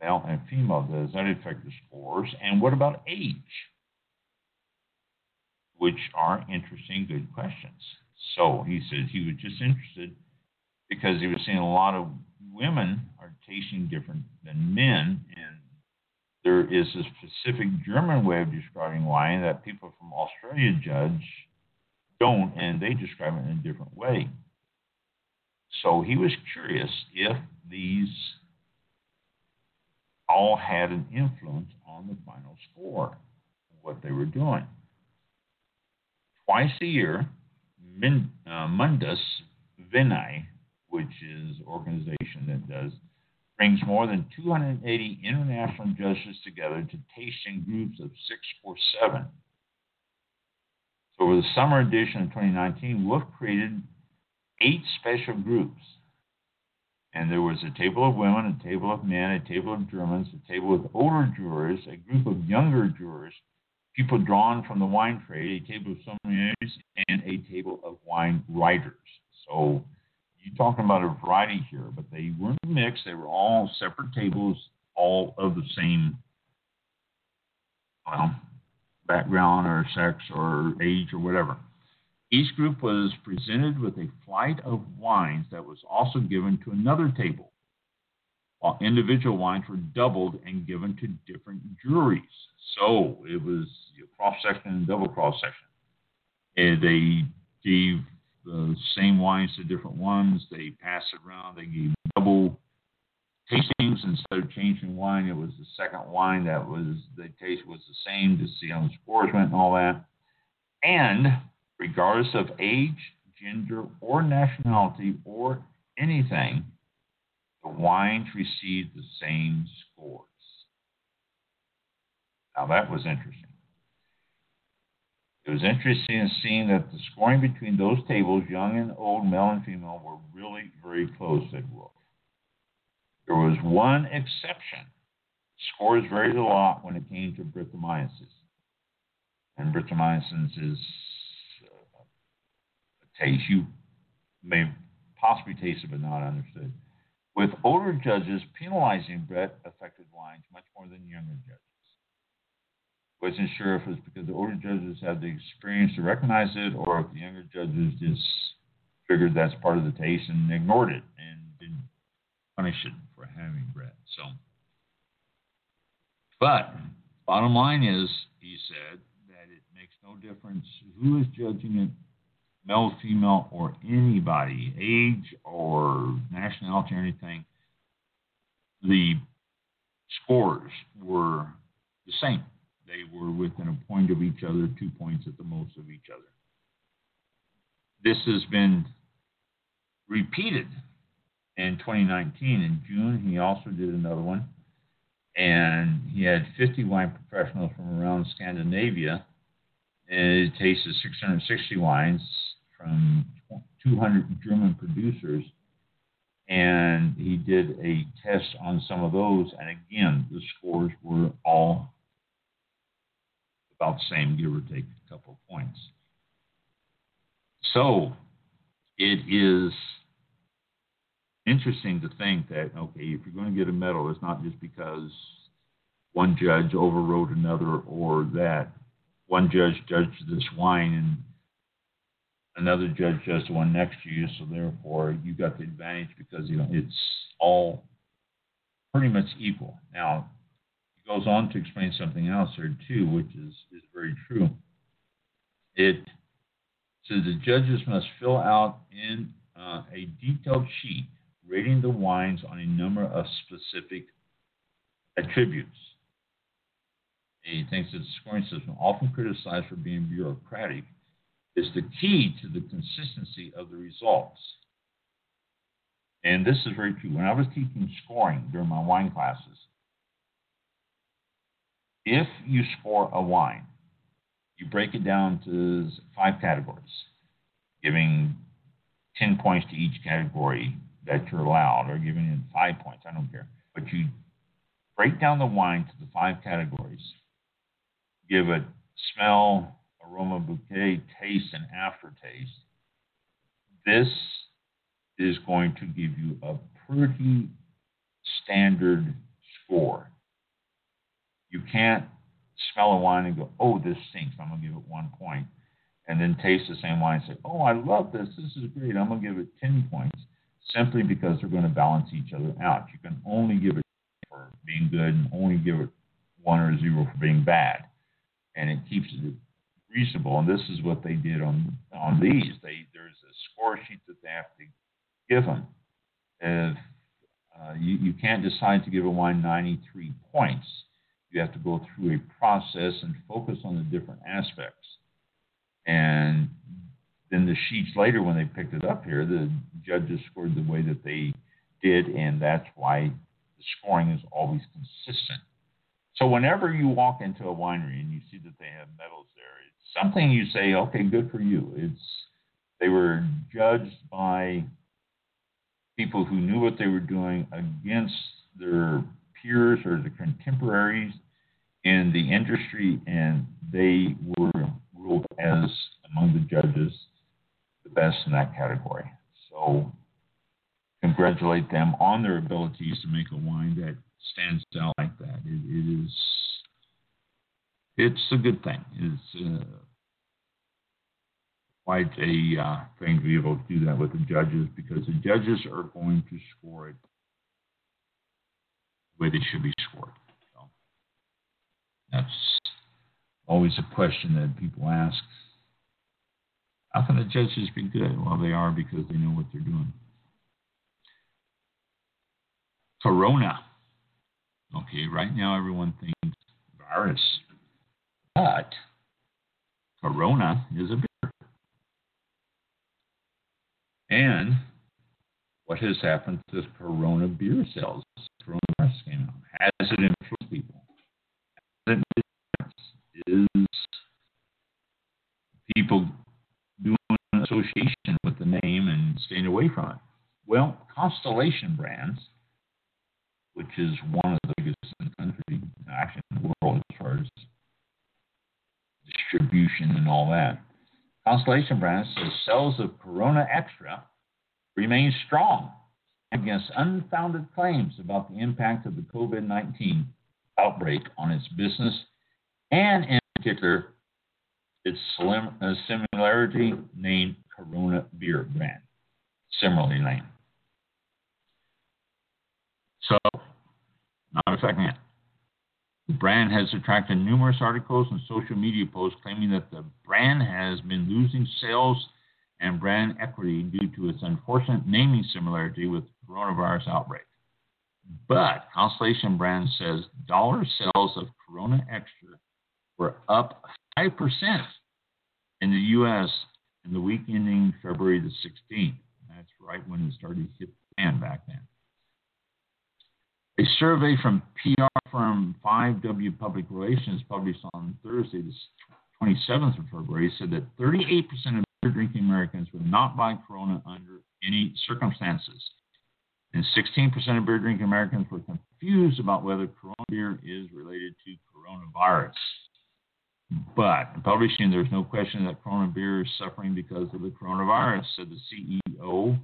male and female? Does that affect the scores? And what about age? Which are interesting, good questions. So he says he was just interested because he was seeing a lot of women are tasting different than men, and there is a specific German way of describing wine that people from Australia judge don't, and they describe it in a different way. So he was curious if these all had an influence on the final score, what they were doing. Twice a year, uh, Mundus Vini, which is an organization that does brings more than 280 international judges together to taste in groups of six or seven. So, for the summer edition of 2019, Wolf created eight special groups. And there was a table of women, a table of men, a table of Germans, a table of older jurors, a group of younger jurors, people drawn from the wine trade, a table of sommeliers, and a table of wine writers. So you're talking about a variety here, but they weren't mixed. They were all separate tables, all of the same well, background or sex or age or whatever. Each group was presented with a flight of wines that was also given to another table, while individual wines were doubled and given to different juries. So it was cross section and double cross section. They gave the same wines to different ones. They passed it around. They gave double tastings instead of changing wine. It was the second wine that was the taste was the same to see how the scores went and all that. And regardless of age, gender, or nationality or anything, the wines received the same scores. Now that was interesting. It was interesting seeing that the scoring between those tables, young and old, male and female, were really very close, said Wolf. There was one exception. Scores varied a lot when it came to Brettanomyces. And Brettanomyces is uh, a taste you may possibly taste it but not understood. With older judges penalizing Brett affected wines much more than younger judges. Wasn't sure if it was because the older judges had the experience to recognize it, or if the younger judges just figured that's part of the taste and ignored it and didn't punish it for having Brett. So, but bottom line is, he said that it makes no difference who is judging it, male, female, or anybody, age or nationality or anything. The scores were the same. They were within a point of each other, two points at the most of each other. This has been repeated in 2019. In June, he also did another one, and he had 50 wine professionals from around Scandinavia. And it tasted 660 wines from 200 German producers and he did a test on some of those, and again, the scores were all about the same, give or take a couple of points. So it is interesting to think that, okay, if you're going to get a medal, it's not just because one judge overrode another or that one judge judged this wine and another judge judged the one next to you, so therefore you got the advantage because you know it's all pretty much equal. Now goes on to explain something else there too, which is is very true. It says the judges must fill out in uh, a detailed sheet rating the wines on a number of specific attributes. He thinks that the scoring system, often criticized for being bureaucratic, is the key to the consistency of the results. And this is very true. When I was teaching scoring during my wine classes, if you score a wine, you break it down to five categories, giving 10 points to each category that you're allowed, or giving it five points, I don't care. But you break down the wine to the five categories, give it smell, aroma bouquet, taste, and aftertaste, this is going to give you a pretty standard score. You can't smell a wine and go, oh, this stinks. I'm going to give it one point. And then taste the same wine and say, oh, I love this. This is great. I'm going to give it 10 points simply because they're going to balance each other out. You can only give it for being good and only give it one or zero for being bad. And it keeps it reasonable, and this is what they did on on these. They there's a score sheet that they have to give them. If uh, you you can't decide to give a wine 93 points, you have to go through a process and focus on the different aspects. And then the sheets later, when they picked it up here, the judges scored the way that they did, and that's why the scoring is always consistent. So whenever you walk into a winery and you see that they have medals there, it's something you say, okay, good for you. It's they were judged by people who knew what they were doing against their peers or the contemporaries in the industry, and they were ruled as among the judges the best in that category. So congratulate them on their abilities to make a wine that stands out like that. it, it is it's a good thing. It's uh, quite a uh, thing to be able to do that with the judges because the judges are going to score it way they should be scored. So that's always a question that people ask. How can the judges be good? Well, they are because they know what they're doing. Corona. Okay, right now everyone thinks virus. But Corona is a beer. And what has happened to Corona beer sales? Came out. Has it influenced people? Has it is people doing an association with the name and staying away from it? Well, Constellation Brands, which is one of the biggest in the country, actually in the world as far as distribution and all that. Constellation Brands says sales of Corona Extra remain strong against unfounded claims about the impact of the COVID 19 outbreak on its business and in particular, its slim, uh, similarity named Corona beer brand, similarly named. So, not affecting it. The brand has attracted numerous articles and social media posts claiming that the brand has been losing sales and brand equity due to its unfortunate naming similarity with coronavirus outbreak. But Constellation Brands says dollar sales of Corona Extra were up 5% in the U.S. in the week ending February the 16th. That's right when it started to hit the fan back then. A survey from PR firm 5W Public Relations published on Thursday, the 27th of February, said that 38% of drinking Americans would not buy Corona under any circumstances. And 16% of beer drinking Americans were confused about whether Corona beer is related to coronavirus. But publishing, there's no question that Corona beer is suffering because of the coronavirus, said the CEO.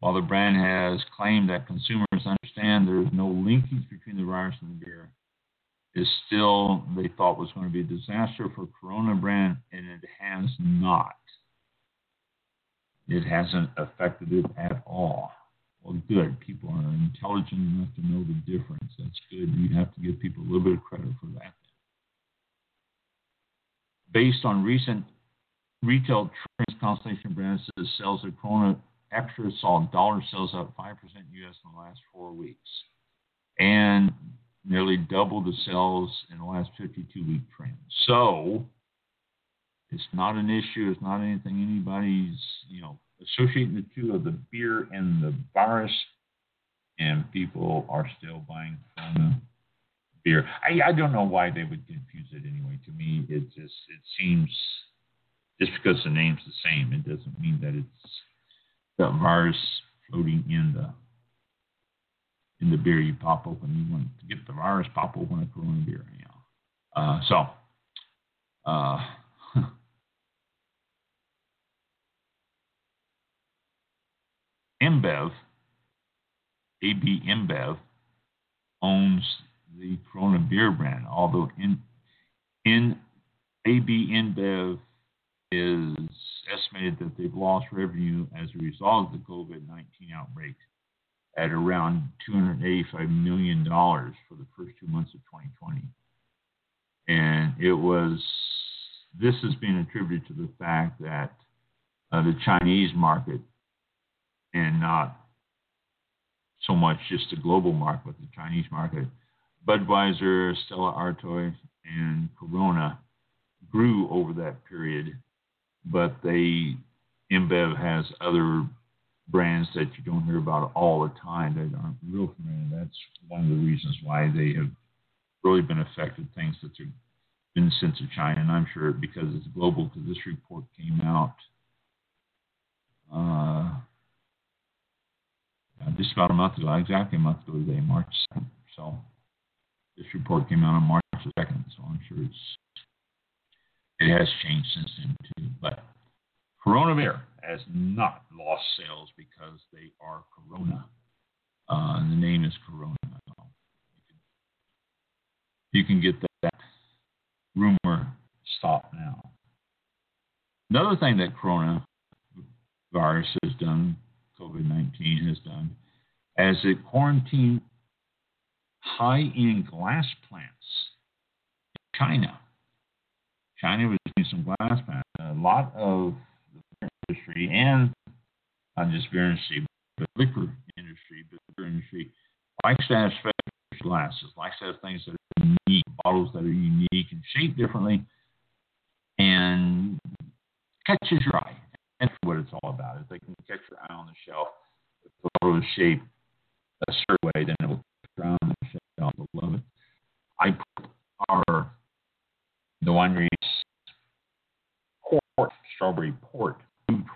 While the brand has claimed that consumers understand there is no linkage between the virus and the beer, is still they thought was going to be a disaster for Corona brand, and it has not. It hasn't affected it at all. Well, good. People are intelligent enough to know the difference. That's good. You have to give people a little bit of credit for that. Based on recent retail trends, Constellation Brands says sales of Corona Extra saw dollar sales up 5% US in the last four weeks and nearly double the sales in the last 52 week trend. So it's not an issue. It's not anything anybody's, you know, associating the two of the beer and the virus, and people are still buying Corona beer. I, I don't know why they would confuse it anyway. To me, it just it seems just because the name's the same, it doesn't mean that it's the virus floating in the in the beer you pop open. You want to get the virus, pop open a Corona beer. You know. Uh, so. Uh, InBev, AB InBev, owns the Corona beer brand, although in, in AB InBev is estimated that they've lost revenue as a result of the COVID 19 outbreak at around $285 million for the first two months of 2020. And it was, this has been attributed to the fact that uh, the Chinese market and not so much just the global market, but the Chinese market. Budweiser, Stella Artois, and Corona grew over that period, but they InBev has other brands that you don't hear about all the time that aren't real familiar. That's one of the reasons why they have really been affected. Things that have been sent to China, and I'm sure because it's global. Because this report came out. Uh, just about a month ago, exactly a month ago today, March 2nd. So this report came out on March 2nd, so I'm sure it's it has changed since then too. But Corona beer has not lost sales because they are Corona. Uh, and the name is Corona. You can get that rumor stopped now. Another thing that Corona virus has done COVID 19 has done as it quarantined high end glass plants in China. China was doing some glass plants. A lot of industry and not just beer industry, but liquor industry, but beer industry likes to have special glasses, likes to have things that are unique, bottles that are unique and shaped differently, and catches your eye. That's what it's all about. If they can catch your eye on the shelf, if the bottle is shaped a certain way, then it will catch your eye on the shelf. I love it. I put our the winery's port, strawberry port,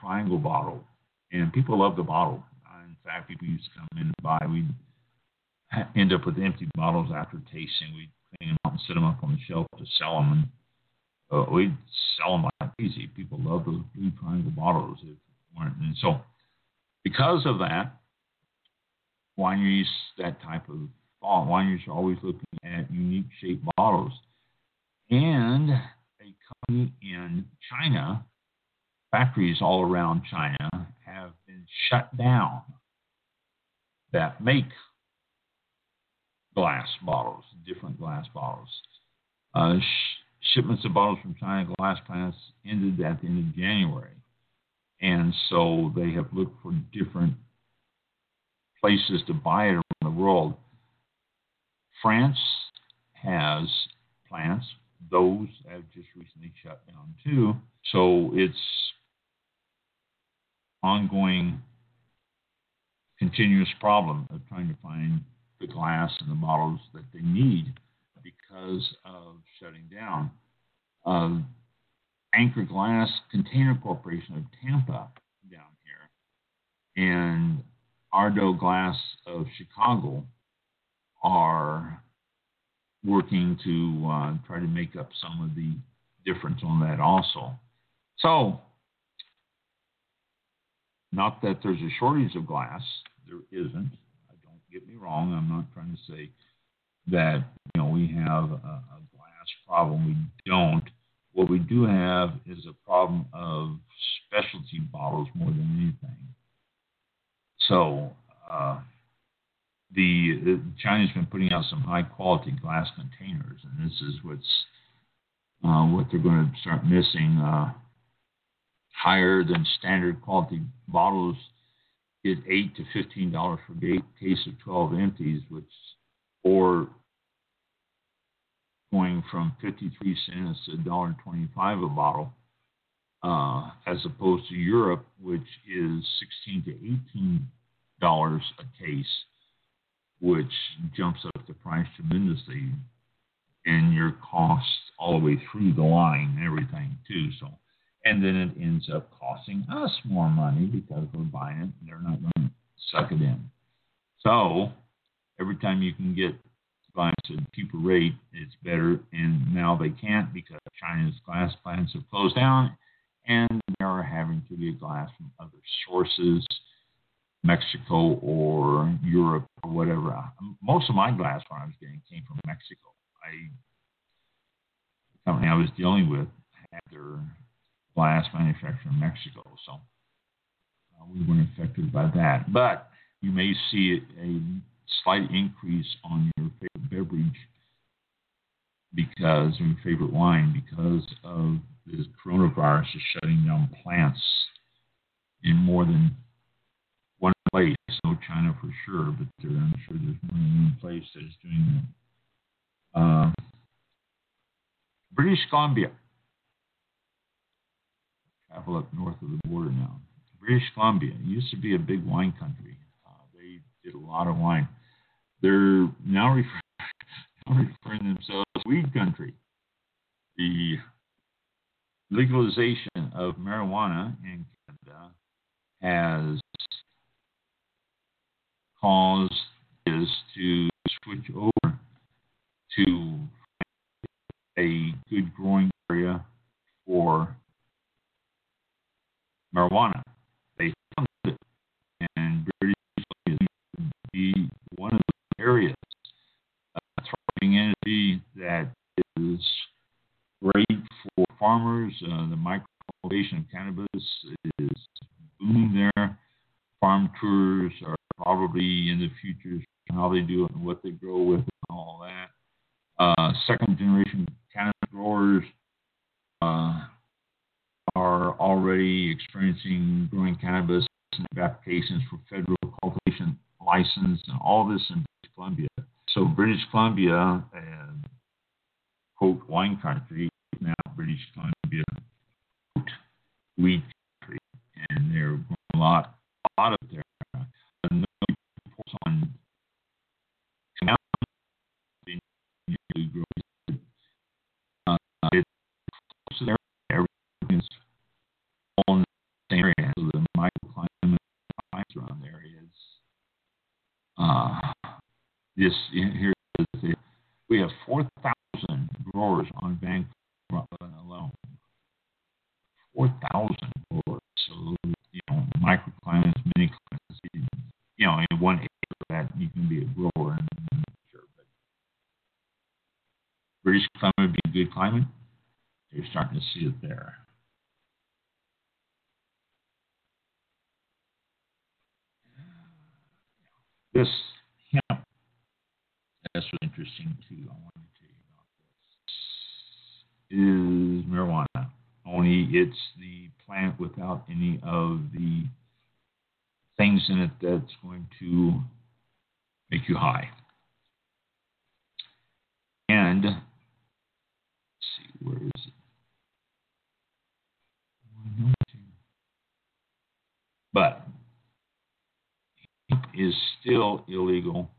triangle bottle, and people love the bottle. In fact, people used to come in and buy. We end up with empty bottles after tasting. We clean them out and set them up on the shelf to sell them. And uh, we'd sell them like crazy. People love those blue triangle bottles. And so, because of that, wineries, that type of wineries are always looking at unique shaped bottles. And a company in China, factories all around China have been shut down that make glass bottles, different glass bottles. Uh, sh- shipments of bottles from China glass plants ended at the end of January. And so they have looked for different places to buy it around the world. France has plants. Those have just recently shut down too. So it's ongoing, continuous problem of trying to find the glass and the bottles that they need because of shutting down. Uh, Anchor Glass Container Corporation of Tampa down here and Ardagh Glass of Chicago are working to uh, try to make up some of the difference on that also. So, not that there's a shortage of glass, there isn't. Don't get me wrong. I'm not trying to say that you know we have a, a glass problem. We don't. What we do have is a problem of specialty bottles more than anything. So uh, the, the, China's been putting out some high quality glass containers, and this is what's uh, what they're going to start missing. Uh, higher than standard quality bottles is eight to fifteen dollars for a case of twelve empties, which or going from 53 cents to $1.25 a bottle, uh, as opposed to Europe, which is 16 to 18 dollars a case, which jumps up the price tremendously, and your costs all the way through the line everything too. So, and then it ends up costing us more money because we're buying it and they're not going to suck it in. So, every time you can get glass at a cheaper rate, it's better. And now they can't because China's glass plants have closed down and they are having to get glass from other sources, Mexico or Europe or whatever. Most of my glass when I was getting came from Mexico. I the company I was dealing with had their glass manufactured in Mexico, so uh, we weren't affected by that. But you may see a slight increase on your favorite beverage because your favorite wine because of this coronavirus is shutting down plants in more than one place. No China for sure, but there, I'm sure there's more than one place that is doing that. Uh, British Columbia. Travel up north of the border now. British Columbia used to be a big wine country. Uh, they did a lot of wine. They're now refer- referring themselves as weed country. The legalization of marijuana in Canada has caused is to switch over to a good growing area for marijuana. They found it, and British Columbia be one of the areas uh, thriving energy that is great for farmers. Uh, the micro cultivation of cannabis is booming there. Farm tours are probably in the future how they do it and what they grow with and all that. Uh, second generation cannabis growers uh, already experiencing growing cannabis and applications for federal cultivation license and all this in British Columbia. So British Columbia and quote wine country now British Columbia quote wheat country, and they're growing a lot, a lot of their uh, on this here we have 4,000 growers on Vancouver alone. 4,000 growers. So, you know, microclimates, mini climates, you know, in one acre that you can be a grower. And, sure, but British climate would be a good climate. They're starting to see it there. This hemp, that's really interesting too. I want to tell you about this. Is marijuana. Only it's the any of the things in it that's going to make you high. And see, where is it? But is still illegal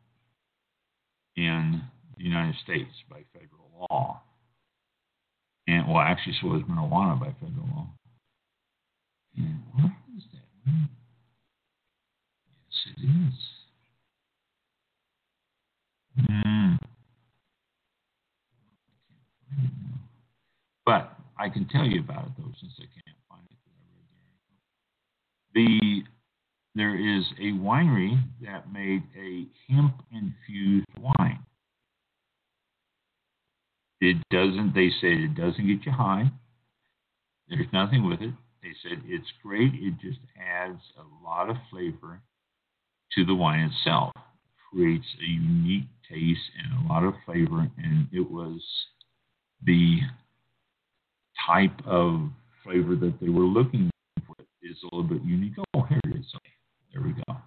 in the United States by federal law. And well, actually, so is marijuana by federal law. That? Yes, it is. But I can tell you about it though, since I can't find it. The there is a winery that made a hemp infused wine. It doesn't, they said it doesn't get you high. There's nothing with it. They said it's great. It just adds a lot of flavor to the wine itself. Creates a unique taste and a lot of flavor. And it was the type of flavor that they were looking for. Is a little bit unique. Oh, here it is. Okay. There we go.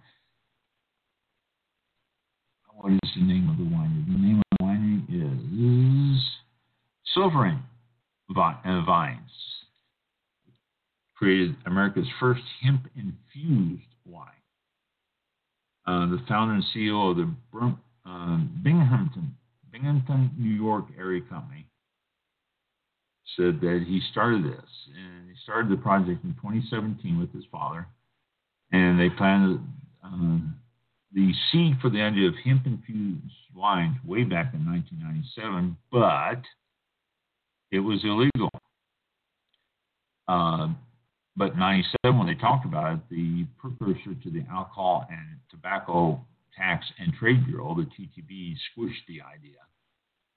What is the name of the winery? The name of the winery is Sovereign uh, Vines. Created America's first hemp infused wine. Uh, the founder and CEO of the uh, Binghamton, Binghamton, New York area company said that he started this and he started the project in 2017 with his father and they planted um, the seed for the idea of hemp infused wines way back in 1997, but it was illegal. Uh, but 97, when they talked about it, the precursor to the Alcohol and Tobacco Tax and Trade Bureau, the TTB, squished the idea.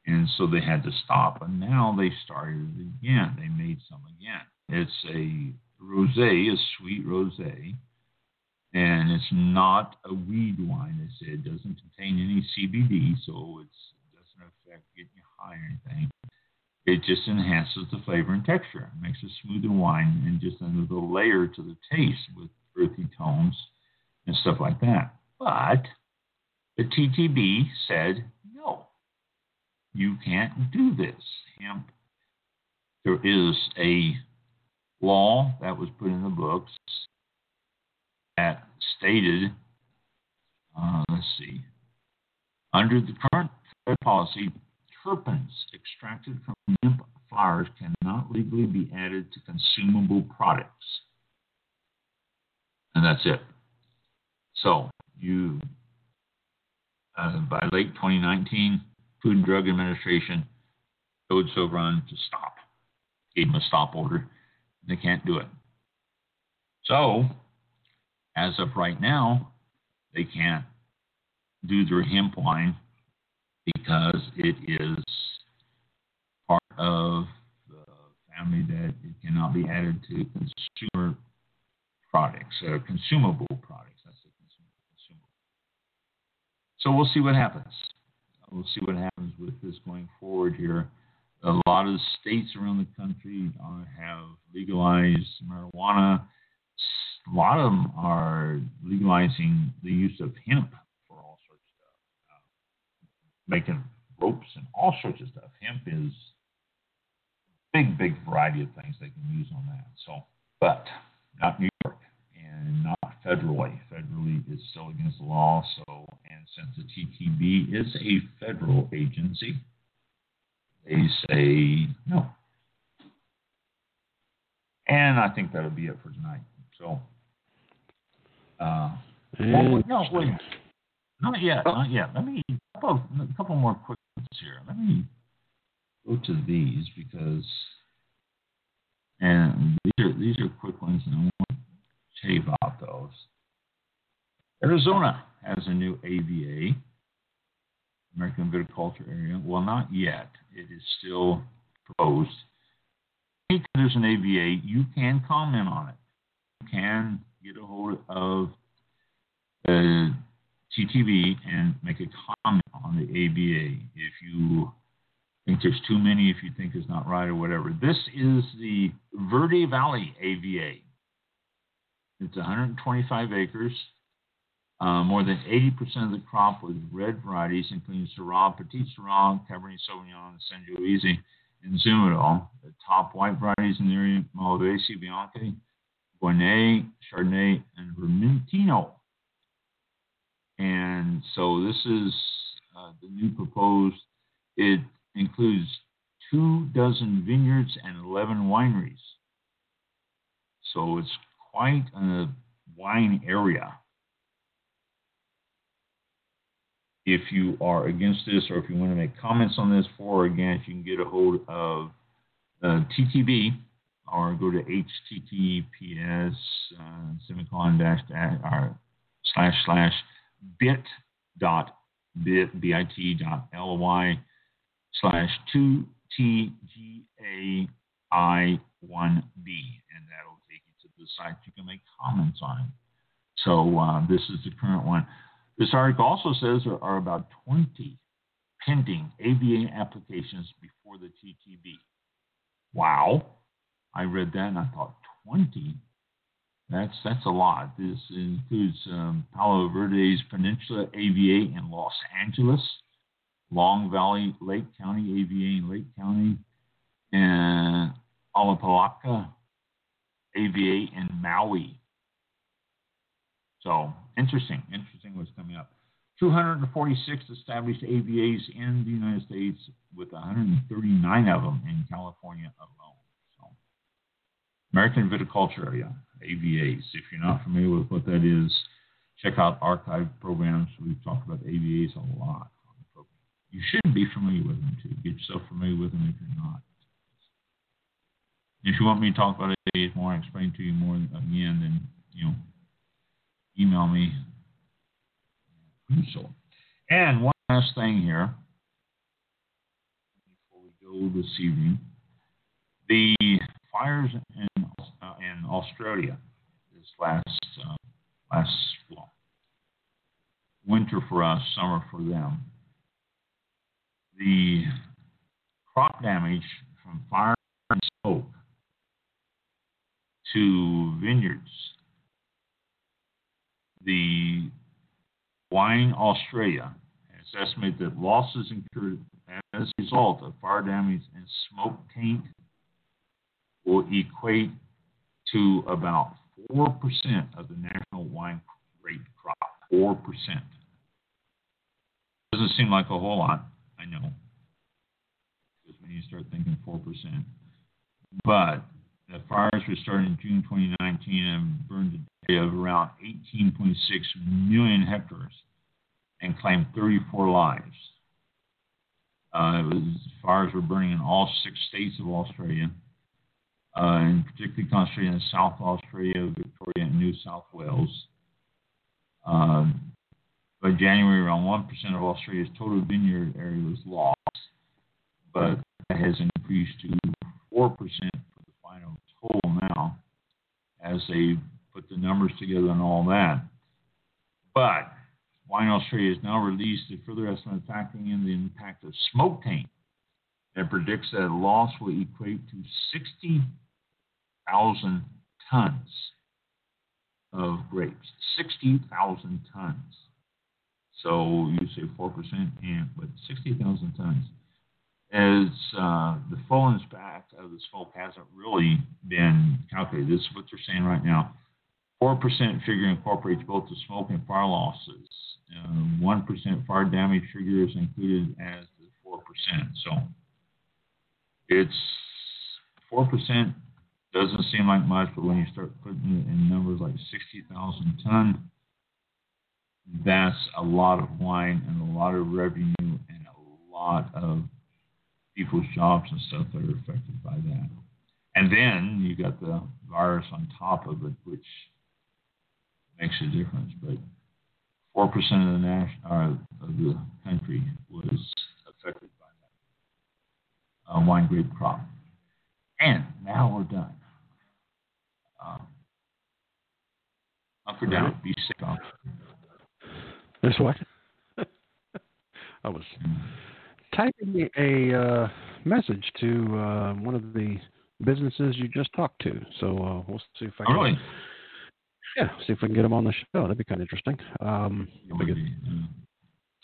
And so they had to stop. And now they started again. They made some again. It's a rosé, a sweet rosé and it's not a weed wine. It doesn't contain any CBD, so it doesn't affect getting you high or anything. It just enhances the flavor and texture. It makes a smoother wine and just another layer to the taste with earthy tones and stuff like that. But the TTB said no, you can't do this. Hemp. There is a law that was put in the books that stated, uh, let's see, under the current policy, terpenes extracted from hemp flowers cannot legally be added to consumable products. And that's it. So you, uh, by late 2019, Food and Drug Administration told Sovereign to stop, gave them a stop order. They can't do it. So as of right now, they can't do their hemp wine because it is part of the family that it cannot be added to consumer products, uh, consumable products. That's consumable. So we'll see what happens. We'll see what happens with this going forward here. A lot of states around the country have legalized marijuana a lot of them are legalizing the use of hemp for all sorts of stuff, uh, making ropes and all sorts of stuff. Hemp is big, big variety of things they can use on that. So, but not New York and not federally. Federally, it's still against the law. So, and since the TTB is a federal agency, they say no. And I think that'll be it for tonight. So, uh, well, no, wait. Not yet. Oh. Not yet. Let me a couple, a couple more quick ones here. Let me go to these because, and these are these are quick ones, and I want to shave out those. Arizona has a new AVA American Viticulture Area. Well, not yet. It is still proposed. Anytime there's an AVA, you can comment on it. You can get a hold of the TTB and make a comment on the AVA if you think there's too many, if you think it's not right or whatever. This is the Verde Valley AVA. It's 125 acres. Uh, more than 80% of the crop was red varieties, including Syrah, Petite Sirah, Cabernet Sauvignon, Sangiovese, and Zinfandel. The top white varieties in the area, Malvasia Bianca, Gournay, Chardonnay, and Vermentino. And so this is uh, the new proposed. It includes two dozen vineyards and 11 wineries. So it's quite a wine area. If you are against this or if you want to make comments on this for or against, you can get a hold of uh, TTB or go to https uh, semicolon dash dash or slash slash bit dot bit bit dot ly slash two T G A I one B and that'll take you to the site. You can make comments on it. So uh, this is the current one. This article also says there are about 20 pending AVA applications before the TTB. Wow. I read that and I thought 20. That's that's a lot. This includes um, Palos Verdes Peninsula AVA in Los Angeles, Long Valley Lake County AVA in Lake County, and Ulupalakua AVA in Maui. So interesting, interesting what's coming up. 246 established AVAs in the United States, with 139 of them in California alone. So, American Viticulture Area, AVAs. If you're not familiar with what that is, check out archive programs. We've talked about AVAs a lot on the program. You should be familiar with them too. Get yourself familiar with them if you're not. If you want me to talk about AVAs more, explain to you more again, then you know email me. So, and one last thing here before we go this evening, the fires uh, in Australia this last uh, last winter for us, summer for them. The crop damage from fire and smoke to vineyards the Wine Australia has estimated that losses incurred as a result of fire damage and smoke taint will equate to about 4% of the national wine grape crop. 4%. Doesn't seem like a whole lot, I know. Because when you start thinking 4%. But the fires were started in June 2019 and burned a day of around 18.6 million hectares and claimed 34 lives. Uh, was, fires were burning in all six states of Australia, and particularly concentrated in South Australia, Victoria, and New South Wales. Uh, by January, around 1% of Australia's total vineyard area was lost, but that has increased to 4% for the final total now as they put the numbers together and all that. But Wine Australia has now released a further estimate factoring in the impact of smoke taint that predicts that loss will equate to 60,000 tons of grapes. 60,000 tons. So you say 4%, yeah, but 60,000 tons as uh, the full impact of the smoke hasn't really been calculated. This is what they're saying right now. 4% figure incorporates both the smoke and fire losses. Uh, 1% fire damage figure is included as the 4%. So it's 4% doesn't seem like much, but when you start putting it in numbers like 60,000 ton, that's a lot of wine and a lot of revenue and a lot of people's jobs and stuff that are affected by that. And then you got the virus on top of it, which makes a difference. But 4% of the, nation, uh, of the country was affected by that uh, wine grape crop. And now we're done. Um, up or down, be safe. There's what? I was typing a uh, message to uh, one of the businesses you just talked to. So uh, we'll see if I can. Oh, really? Yeah, see if we can get them on the show. That'd be kind of interesting. Um, we could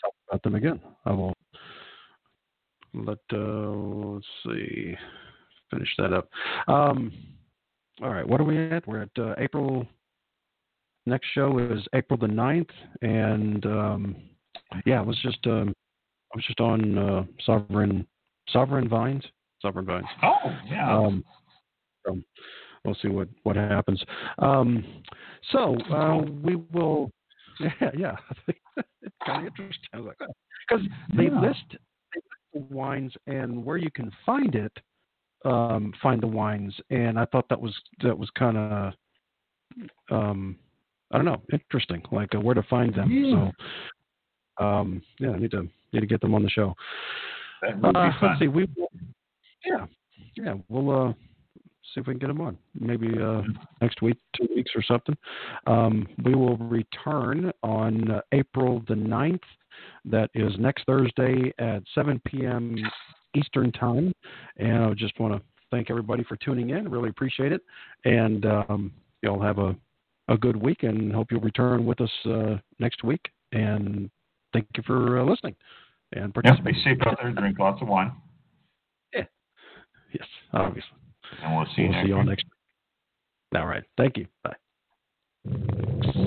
talk about them again. I will let. Uh, let's see. Finish that up. Um, all right. What are we at? We're at uh, April. Next show is April the 9th, and um, yeah, it was just um, I was just on uh, Sovereign Sovereign Vines. Sovereign Vines. Oh, yeah. Um, so we'll see what what happens. Um, so uh, we will. Yeah, yeah. it's kind of interesting. I was like, because they Yeah. list they list the wines and where you can find it. Um, find the wines, and I thought that was that was kind of um, I don't know, interesting. Like uh, where to find them. Yeah. So um, yeah, I need to need to get them on the show. that would be Uh, let's see. We yeah, yeah. We'll uh, see if we can get them on. Maybe uh, next week, two weeks or something. Um, we will return on uh, April the 9th. That is next Thursday at 7 p.m. Eastern Time. And I just want to thank everybody for tuning in. Really appreciate it. And um, y'all have a, a good week and hope you'll return with us uh, next week. And thank you for uh, listening and participating. be safe out there. Drink lots of wine. Yeah. Yes, obviously. And we'll see you we'll next see you all next week. All right. Thank you. Bye.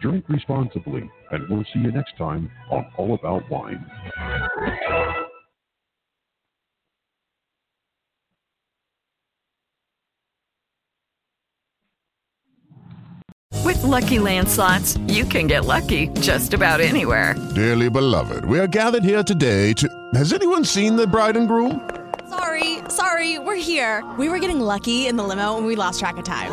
Drink responsibly, and we'll see you next time on All About Wine. With Lucky Land slots, you can get lucky just about anywhere. Dearly beloved, we are gathered here today to. Has anyone seen the bride and groom? Sorry, sorry, we're here. We were getting lucky in the limo and we lost track of time.